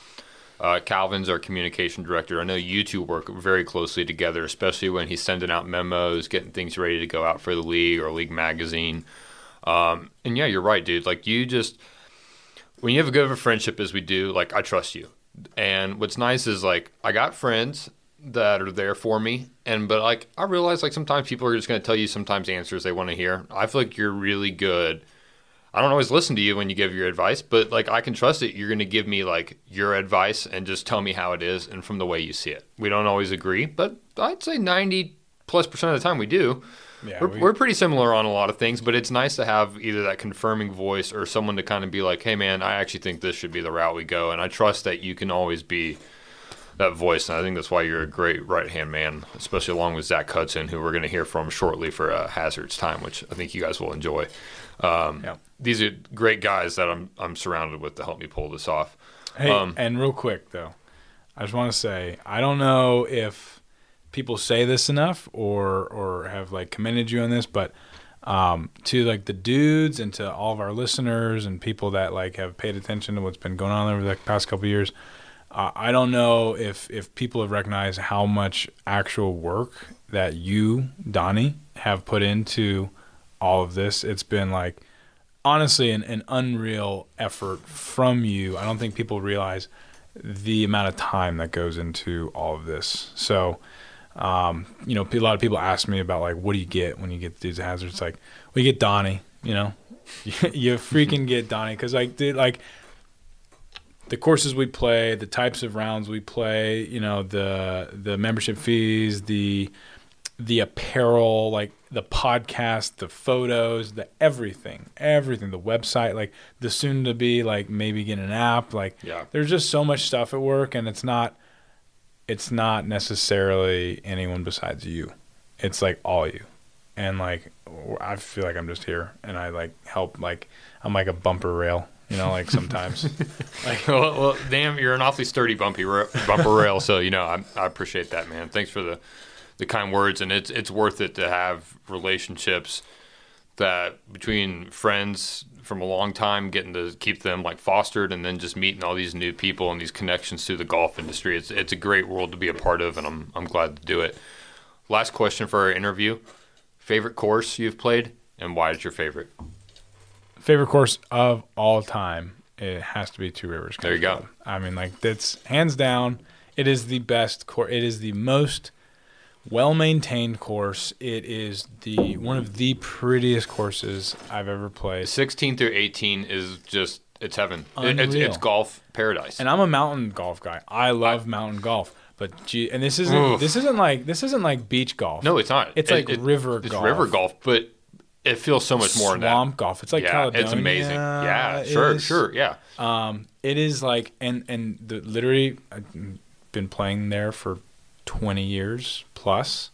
Uh, Calvin's our communication director. I know you two work very closely together, especially when he's sending out memos, getting things ready to go out for the league or league magazine. Um, and yeah, you're right, dude. Like you just when you have a good of a friendship as we do, like I trust you. And what's nice is like I got friends that are there for me, and but like I realize like sometimes people are just going to tell you sometimes answers they want to hear. I feel like you're really good. I don't always listen to you when you give your advice, but like I can trust that you're going to give me like your advice and just tell me how it is and from the way you see it. We don't always agree, but I'd say 90 plus percent of the time we do. Yeah, we're, we- we're pretty similar on a lot of things, but it's nice to have either that confirming voice or someone to kind of be like, "Hey, man, I actually think this should be the route we go," and I trust that you can always be that voice. And I think that's why you're a great right hand man, especially along with Zac Hudson, who we're going to hear from shortly for uh, Hazards time, which I think you guys will enjoy. Um, Yeah. These are great guys that I'm I'm surrounded with to help me pull this off. Hey, Um, and real quick though, I just want to say I don't know if people say this enough or or have like commended you on this, but um, to like the dudes and to all of our listeners and people that like have paid attention to what's been going on over the past couple of years. I don't know if if people have recognized how much actual work that you, Doni, have put into all of this. It's been like honestly an, an unreal effort from you. I don't think people realize the amount of time that goes into all of this. So, um, you know, a lot of people ask me about like, what do you get when you get these hazards? It's like, well, get Doni, you know, you freaking get Doni. Cause like, dude, like the courses we play, the types of rounds we play, you know, the, the membership fees, the, the apparel, like the podcast, the photos, the everything, everything, the website, like the soon to be, like maybe get an app, like Yeah. there's just so much stuff at work, and it's not, it's not necessarily anyone besides you, it's like all you, and like I feel like I'm just here, and I like help, like I'm like a bumper rail, you know, like sometimes, like well, well, damn, you're an awfully sturdy bumpy ra- bumper rail. So you know, I, I appreciate that, man. Thanks for the the kind words, and it's it's worth it to have relationships that between friends from a long time, getting to keep them like fostered, and then just meeting all these new people and these connections through the golf industry. It's it's a great world to be a part of, and I'm I'm glad to do it. Last question for our interview: favorite course you've played, and why is your favorite? Favorite course of all time it has to be two rivers There you go. Club. i mean like that's hands down it is the best course it is the most well maintained course it is the one of the prettiest courses i've ever played 16 through 18 is just it's heaven. It- it's, it's golf paradise. and i'm a mountain golf guy i love mountain golf but gee, and this isn't Oof. this isn't like this isn't like beach golf no, it's not. It's It- like it- river it's golf. river golf, but it feels so much more than that. swamp golf it's like yeah, Caledonia it's amazing. Yeah, sure, is. sure, yeah. Um, it is like, and and the, literally, I've been playing there for twenty years plus,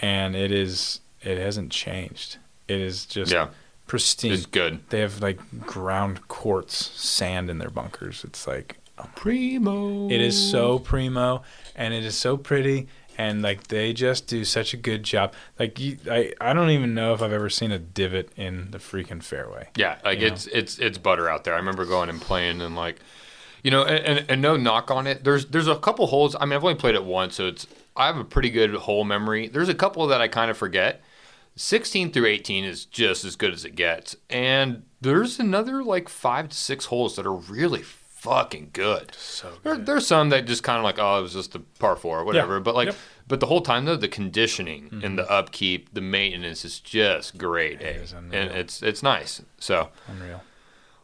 and it is it hasn't changed. It is just Yeah. pristine. It's good. They have like ground quartz sand in their bunkers. It's like Primo. it is so primo, and it is so pretty. And like they just do such a good job. Like you, I, I don't even know if I've ever seen a divot in the freaking fairway. Yeah, like it's it's it's butter out there. I remember going and playing and like, you know, and, and, and no knock on it. There's there's a couple holes. I mean, I've only played it once, so it's I have a pretty good hole memory. There's a couple that I kind of forget. 16 through 18 is just as good as it gets. And there's another like five to six holes that are really fucking good. So There, there's some that just kind of like, oh, it was just a par four or whatever. Yeah. But like, Yep. Mm-hmm. but the whole time though, the conditioning and the upkeep, the maintenance is just great. eh? is and it's it's nice. So, unreal.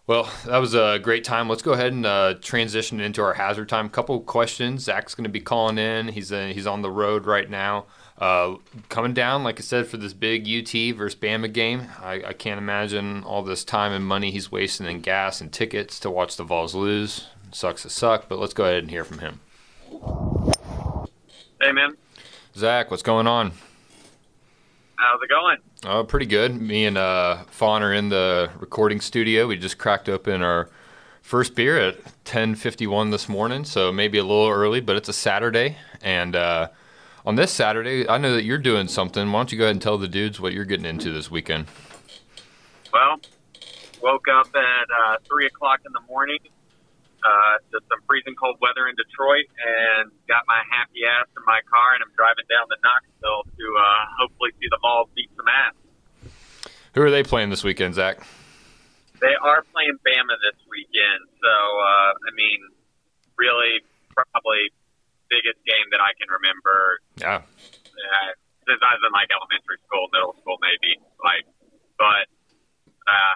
well, that was a great time. Let's go ahead and uh, transition into our hazard time. Couple questions. Zac's going to be calling in. He's uh, he's on the road right now. Uh, coming down, like I said, for this big UT versus Bama game. I, I can't imagine all this time and money he's wasting in gas and tickets to watch the Vols lose. Sucks to suck, but let's go ahead and hear from him. Hey, man. Zac, what's going on? How's it going? Oh, pretty good. Me and uh, Fahn are in the recording studio. We just cracked open our first beer at 10:51 this morning, so maybe a little early, but it's a Saturday. And uh, on this Saturday, I know that you're doing something. Why don't you go ahead and tell the dudes what you're getting into this weekend? Well, woke up at uh, 3 o'clock in the morning uh, to some freezing cold weather in Detroit and got my happy ass in my car, and I'm driving down to Knoxville to uh, hopefully see the Vols beat some ass. Who are they playing this weekend, Zac? They are playing Bama this weekend, so, uh, I mean, really, probably biggest game that I can remember Yeah, uh, since I was in like elementary school, middle school, maybe. Like, but uh,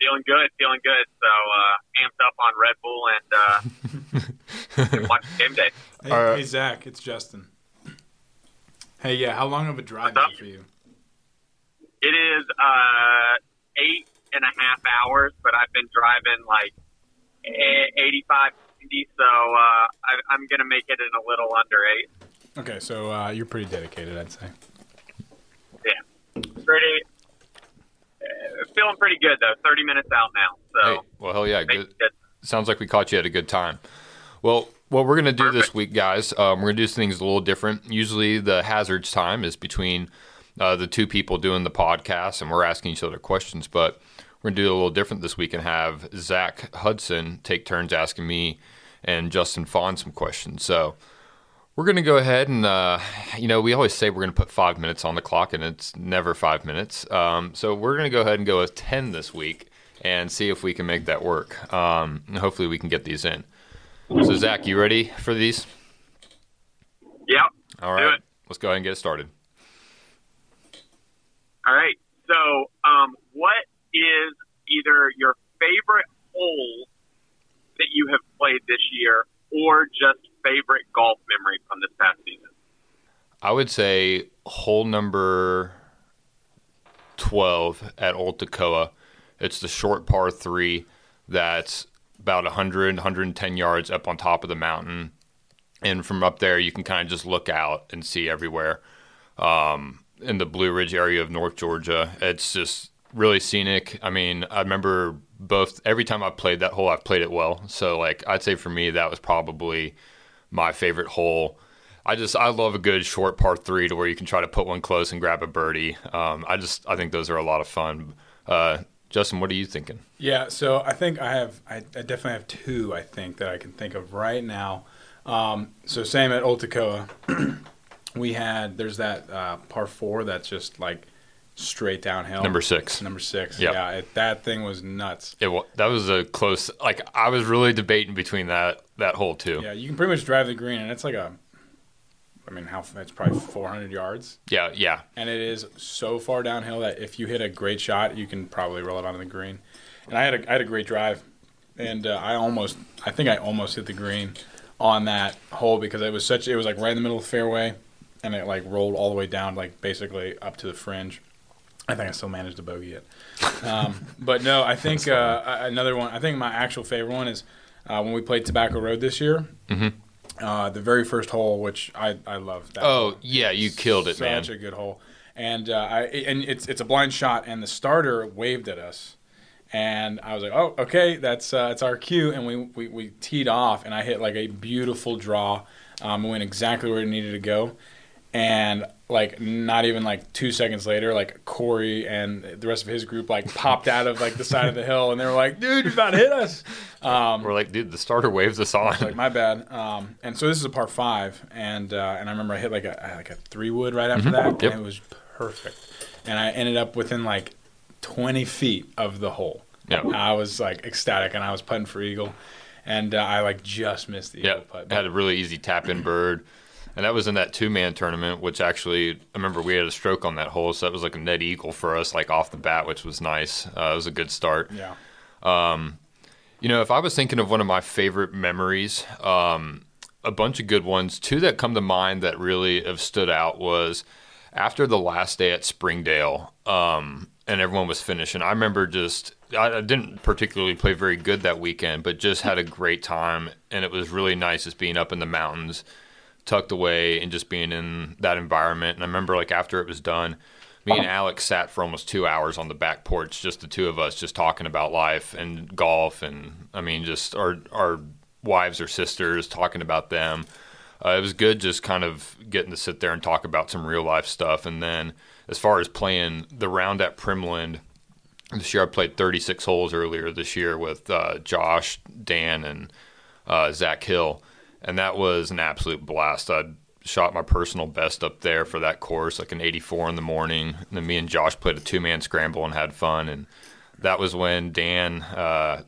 feeling good, feeling good. So uh, amped up on Red Bull and uh, watch game day. Hey, All right. hey, Zac, it's Justin. Hey, yeah, how long of a drive is it for you? It is uh, eight and a half hours, but I've been driving like eh, 85, 90, so uh, I, I'm gonna make it in a little under eight. Okay, so uh, you're pretty dedicated, I'd say. Yeah, pretty. Uh, feeling pretty good though. 30 minutes out now, so Hey, well, hell yeah, good. good. Sounds like we caught you at a good time. Well, what we're going to do this week, guys, um, we're going to do things a little different. Usually, the hazards time is between uh, the two people doing the podcast, and we're asking each other questions. But we're going to do it a little different this week and have Zac Hudson take turns asking me and Justin Fahn some questions. So we're going to go ahead and, uh, you know, we always say we're going to put five minutes on the clock, and it's never five minutes. Um, so we're going to go ahead and go with 10 this week and see if we can make that work. Um, and hopefully, we can get these in. So, Zac, you ready for these? Yep. All right. Do it. Let's go ahead and get it started. All right. So, um, what is either your favorite hole that you have played this year, or just favorite golf memory from this past season? I would say hole number 12 at Old Toccoa. It's the short par three that's about 100, 110 yards up on top of the mountain. And from up there, you can kind of just look out and see everywhere. Um, in the Blue Ridge area of North Georgia, it's just really scenic. I mean, I remember both every time I've played that hole, I've played it well. So, like, I'd say for me, that was probably my favorite hole. I just I love a good short par three to where you can try to put one close and grab a birdie. Um, I just I think those are a lot of fun. Uh, Justin, what are you thinking? Yeah, so I think I have, I, I definitely have two, I think, that I can think of right now. Um, so, same at Old Toccoa. we had, there's that uh, par four that's just like straight downhill. Number six. Number six. Yep. Yeah, it, that thing was nuts. It wa- that was a close. Like I was really debating between that that hole too. Yeah, you can pretty much drive the green, and it's like a, I mean, how it's probably 400 yards, Yeah, yeah. and it is so far downhill that if you hit a great shot, you can probably roll it onto the green. And I had a, I had a great drive, and uh, I almost, I think I almost hit the green on that hole because it was such, it was like right in the middle of the fairway, and it like rolled all the way down, like basically up to the fringe. I think I still managed to bogey it. Um, but no, I think uh, another one. I think my actual favorite one is uh, when we played Tobacco Road this year. Uh, the very first hole, which I I love. That Oh hole. yeah, you killed it, man. Such a good hole, and uh, I and it's it's a blind shot, and the starter waved at us, and I was like, oh okay, that's uh, it's our cue, and we, we we teed off, and I hit like a beautiful draw, um, went exactly where it needed to go, and like not even like two seconds later, like Corey and the rest of his group like popped out of like the side of the hill, and they were like, "Dude, you're about to hit us." Um, We're like, dude, the starter waves us on. like my bad. Um, and so this is a par five, and uh, and I remember I hit like a like a three wood right after that, Mm-hmm. Yep. and it was perfect. And I ended up within like twenty feet of the hole. Yeah. I was like ecstatic, and I was putting for eagle, and uh, I like just missed the eagle putt. had a really easy tap in bird, and that was in that two man tournament. Which actually, I remember we had a stroke on that hole, so that was like a net eagle for us, like off the bat, which was nice. Uh, it was a good start. yeah. Um, You know, if I was thinking of one of my favorite memories, um, a bunch of good ones. Two that come to mind that really have stood out was after the last day at Springdale, um, and everyone was finishing. I remember just I, didn't particularly play very good that weekend, but just had a great time, and it was really nice just being up in the mountains, tucked away, and just being in that environment. And I remember like after it was done. Me and Alex sat for almost two hours on the back porch, just the two of us, just talking about life and golf, and I mean, just our our wives or sisters talking about them. Uh, it was good, just kind of getting to sit there and talk about some real life stuff. And then, as far as playing the round at Primland, this year I played 36 holes earlier this year with uh, Josh, Dan, and uh, Zach Hill, and that was an absolute blast. I shot my personal best up there for that course, like an 84 in the morning. And then me and Josh played a two man scramble and had fun. And that was when Dan, uh,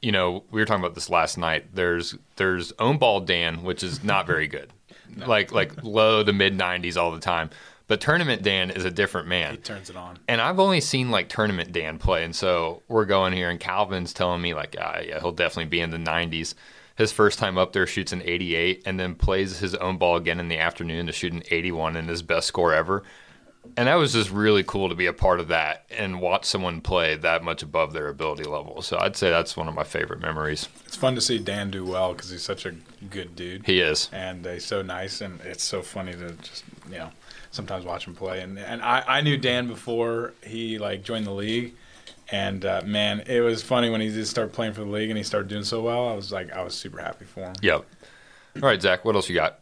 you know, we were talking about this last night. There's there's own ball Dan, which is not very good, like like low to mid 90s all the time. But tournament Dan is a different man. He turns it on. And I've only seen like tournament Dan play, and so we're going here, and Calvin's telling me like, ah, yeah, he'll definitely be in the 90s. His first time up there shoots an 88, and then plays his own ball again in the afternoon to shoot an 81 and his best score ever. And that was just really cool to be a part of that and watch someone play that much above their ability level. So I'd say that's one of my favorite memories. It's fun to see Dan do well because he's such a good dude. He is. and he's so nice, and it's so funny to just you know sometimes watch him play. And and I, I knew Dan before he like joined the league, and uh, man, it was funny when he did start playing for the league and he started doing so well. I was like, I was super happy for him. Yep. All right, Zac, what else you got?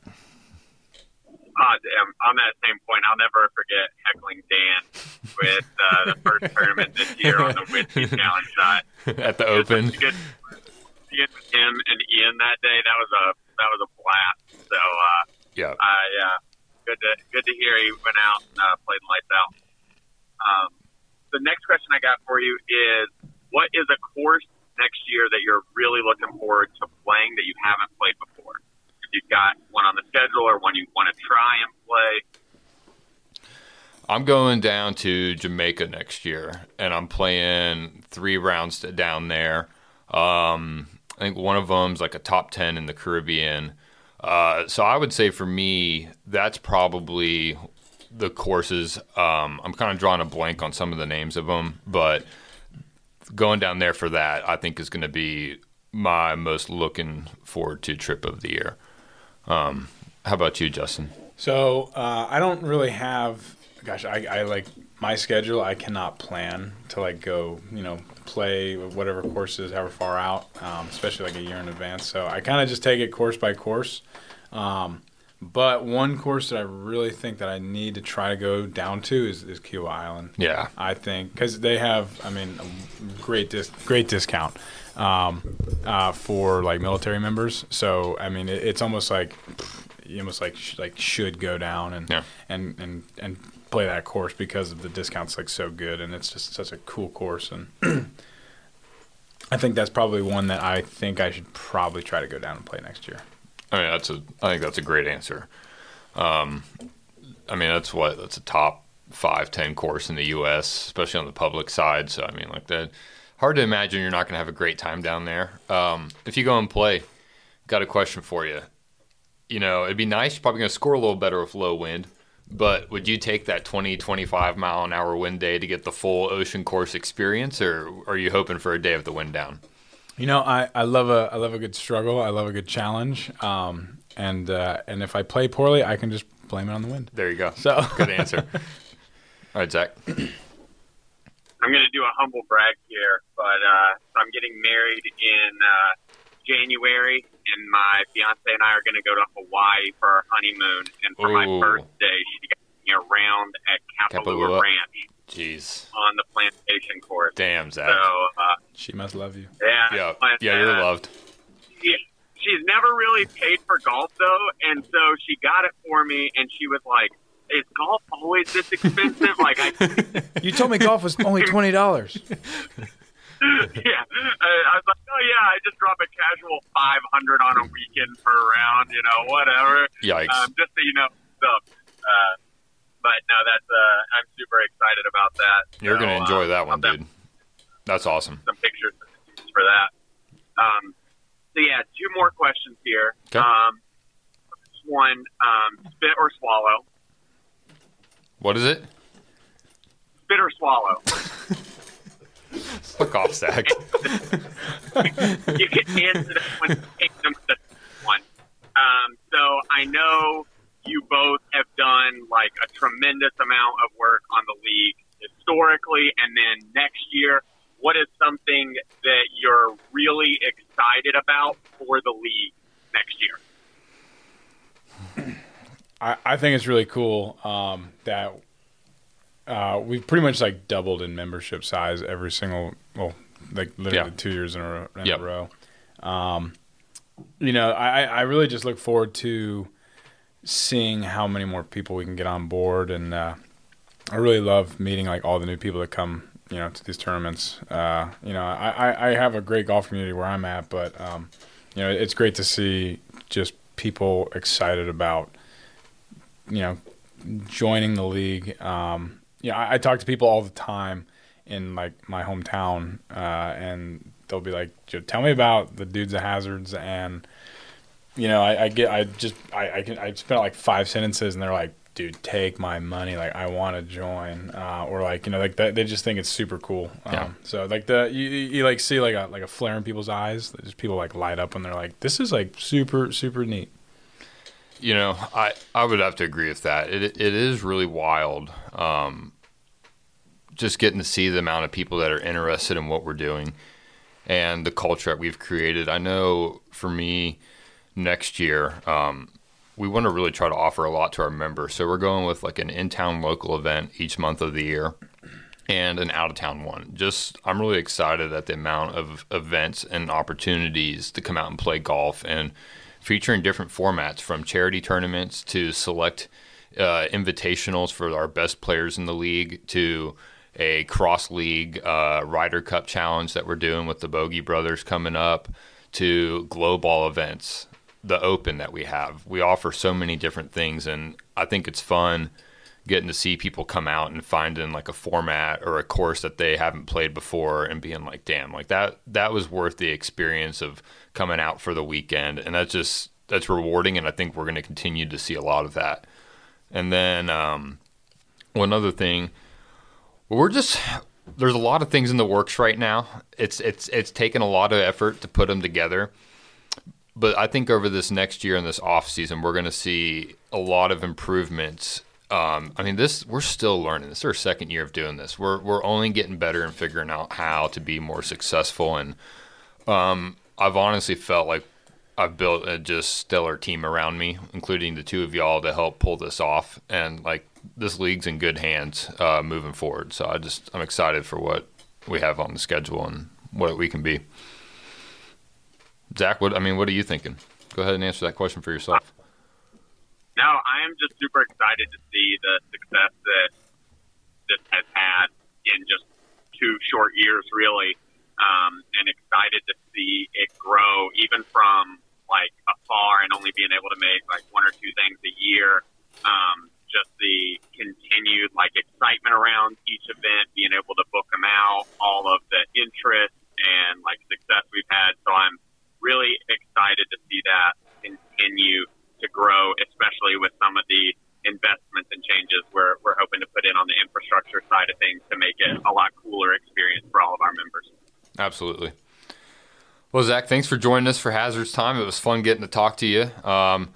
Ah, damn. On that same point, I'll never forget heckling Dan with uh, the first tournament this year on the Whiskey Challenge shot. At the It was Open. Good, good with him and Ian that day. That was a that was a blast. So uh, Yeah. I uh, good to good to hear he went out and uh, played lights out. Um, the next question I got for you is, what is a course next year that you're really looking forward to playing that you haven't played before? If you've got one on the schedule or one you want to try and play. I'm going down to Jamaica next year, and I'm playing three rounds down there. Um, I think one of them's like a top ten in the Caribbean. Uh, so I would say for me, that's probably the courses. Um, I'm kind of drawing a blank on some of the names of them, but going down there for that, I think is going to be my most looking forward to trip of the year. Um, how about you, Justin? So uh, I don't really have. Gosh, I, I like my schedule. I cannot plan to like go, you know, play whatever courses, however far out, um, especially like a year in advance. So I kind of just take it course by course. Um, but one course that I really think that I need to try to go down to is, is Kiawah Island. Yeah. I think because they have, I mean, a great dis- great discount um, uh, for like military members. So I mean, it, it's almost like you almost like sh- like should go down and Yeah. and and and play that course because of the discounts like so good and it's just such a cool course and I think that's probably one that I think I should probably try to go down and play next year. I mean, that's a. I think that's a great answer. Um, I mean, that's what that's a top five, ten course in the U.S., especially on the public side. So I mean, like that. Hard to imagine you're not going to have a great time down there. Um, if you go and play, got a question for you. You know, it'd be nice. You're probably going to score a little better with low wind. But would you take that 20, 25 mile an hour wind day to get the full ocean course experience, or are you hoping for a day of the wind down? You know, I, I love a I love a good struggle. I love a good challenge. Um, and uh, and if I play poorly, I can just blame it on the wind. There you go. So- good answer. All right, Zac. I'm going to do a humble brag here, but uh, I'm getting married in uh, January, and my fiance and I are going to go to Hawaii for our honeymoon. And for my Ooh. birthday, she got me around at Kapalua, Kapalua. Ranch Jeez. on the plantation course. Damn, So, Zac. uh, She must love you. yeah, Yeah, yeah, you're uh, loved. she, she's never really paid for golf though, and so she got it for me, and she was like, "Is golf always this expensive?" like I, You told me golf was only twenty dollars. yeah, I, I was like, "Oh yeah, I just drop a casual five hundred on a weekend per round, you know, whatever." Yikes. Um, just so you know, so. Uh, but no, that's uh, I'm super excited about that. You're So, gonna enjoy uh, that one, dude. That's awesome. some pictures for that. Um, so yeah, two more questions here. Okay. Um, one, um, spit or swallow? What is it? Spit or swallow? Fuck off, Zac. you can answer that one. Take them to the one. Um, so I know you both have done like a tremendous amount of work on the league historically, and then next year, what is something that you're really excited about for the league next year? I, I think it's really cool um, that uh, we've pretty much like doubled in membership size every single well, like literally Yeah. two years in a row. In Yep. a row. Um, you know, I, I really just look forward to seeing how many more people we can get on board, and uh, I really love meeting like all the new people that come. You know, to these tournaments. Uh, you know, I, I, have a great golf community where I'm at, but um, you know, it's great to see just people excited about you know, joining the league. Um, yeah, I, I talk to people all the time in like my hometown, uh, and they'll be like, "Tell me about the dudes at Hazards," and you know, I, I get, I just, I, I can, I spent like five sentences, and they're like, "Dude, take my money! Like, I want to join," uh, or like, you know, like that, they just think it's super cool. Um, Yeah. So like the you, you like see like a like a flare in people's eyes. Just people like light up, and they're like, "This is like super super neat." You know, I, I would have to agree with that. It it is really wild. Um, just getting to see the amount of people that are interested in what we're doing and the culture that we've created. I know for me, next year, um, we want to really try to offer a lot to our members. So we're going with like an in-town local event each month of the year and an out-of-town one. Just I'm really excited at the amount of events and opportunities to come out and play golf and featuring different formats from charity tournaments to select uh, invitationals for our best players in the league to a cross league uh, Ryder Cup challenge that we're doing with the Bogey Brothers coming up to glow ball events, the Open that we have. We offer so many different things, and I think it's fun getting to see people come out and finding like a format or a course that they haven't played before and being like, damn, like that that was worth the experience of coming out for the weekend, and that's just that's rewarding, and I think we're going to continue to see a lot of that. And then um, one other thing, we're just there's a lot of things in the works right now. It's it's it's taken a lot of effort to put them together. But I think over this next year and this off season, we're going to see a lot of improvements. Um, I mean, this we're still learning. This is our second year of doing this. We're we're only getting better and figuring out how to be more successful. And um, I've honestly felt like I've built a just stellar team around me, including the two of y'all to help pull this off. And like this league's in good hands uh, moving forward. So I just I'm excited for what we have on the schedule and what we can be. Zac, what I mean, what are you thinking? Go ahead and answer that question for yourself. No, I am just super excited to see the success that this has had in just two short years, really, um, and excited to see it grow, even from like afar and only being able to make like one or two things a year. Um, just the continued like excitement around each event, being able to book them out, all of the interest and like success we've had. So I'm excited to see that continue to grow, especially with some of the investments and changes we're, we're hoping to put in on the infrastructure side of things to make it a lot cooler experience for all of our members. Absolutely. Well, Zac, thanks for joining us for Hazards Time. It was fun getting to talk to you. Um,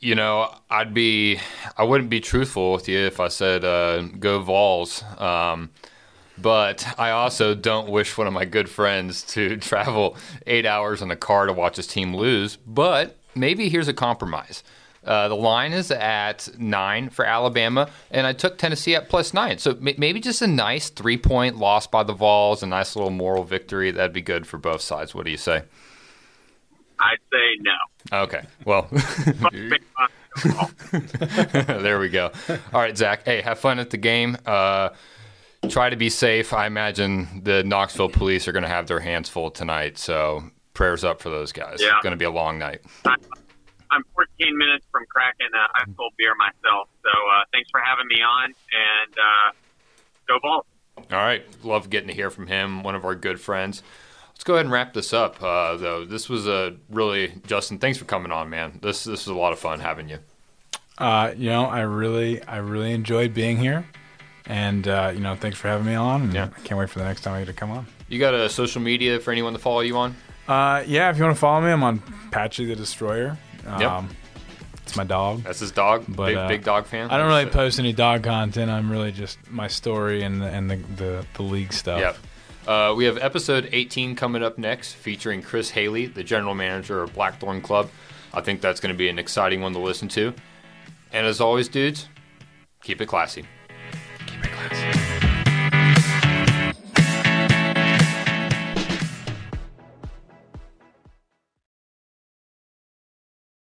you know, I'd be, I wouldn't be truthful with you if I said uh, go Vols. Um, but I also don't wish one of my good friends to travel eight hours in a car to watch his team lose. But maybe here's a compromise. Uh, the line is at nine for Alabama, and I took Tennessee at plus nine. So m- maybe just a nice three point loss by the Vols, a nice little moral victory. That'd be good for both sides. What do you say? I'd say no. Okay. Well, there we go. All right, Zac. Hey, have fun at the game. Uh, try to be safe. I imagine the Knoxville police are going to have their hands full tonight. So prayers up for those guys. Yeah. It's going to be a long night. I'm 14 minutes from cracking a high school beer myself. So uh, thanks for having me on, and uh, go Vols. All right. Love getting to hear from him, one of our good friends. Let's go ahead and wrap this up, uh, though. This was a really, Justin, thanks for coming on, man. This, this was a lot of fun having you. Uh, you know, I really, I really enjoyed being here, and uh, you know, thanks for having me on. And Yeah. I can't wait for the next time I get to come on. You got a social media for anyone to follow you on? Uh, yeah, if you want to follow me, I'm on Patchy the Destroyer. Um, Yep. It's my dog. That's his dog. But, big, uh, big dog fan. I don't really post any dog content. I'm really just my story and the, and the, the, the league stuff. Yep. Uh, we have episode 18 coming up next, featuring Chris Haley, the general manager of Blackthorn Club. I think that's going to be an exciting one to listen to. And as always, dudes, keep it classy. Class.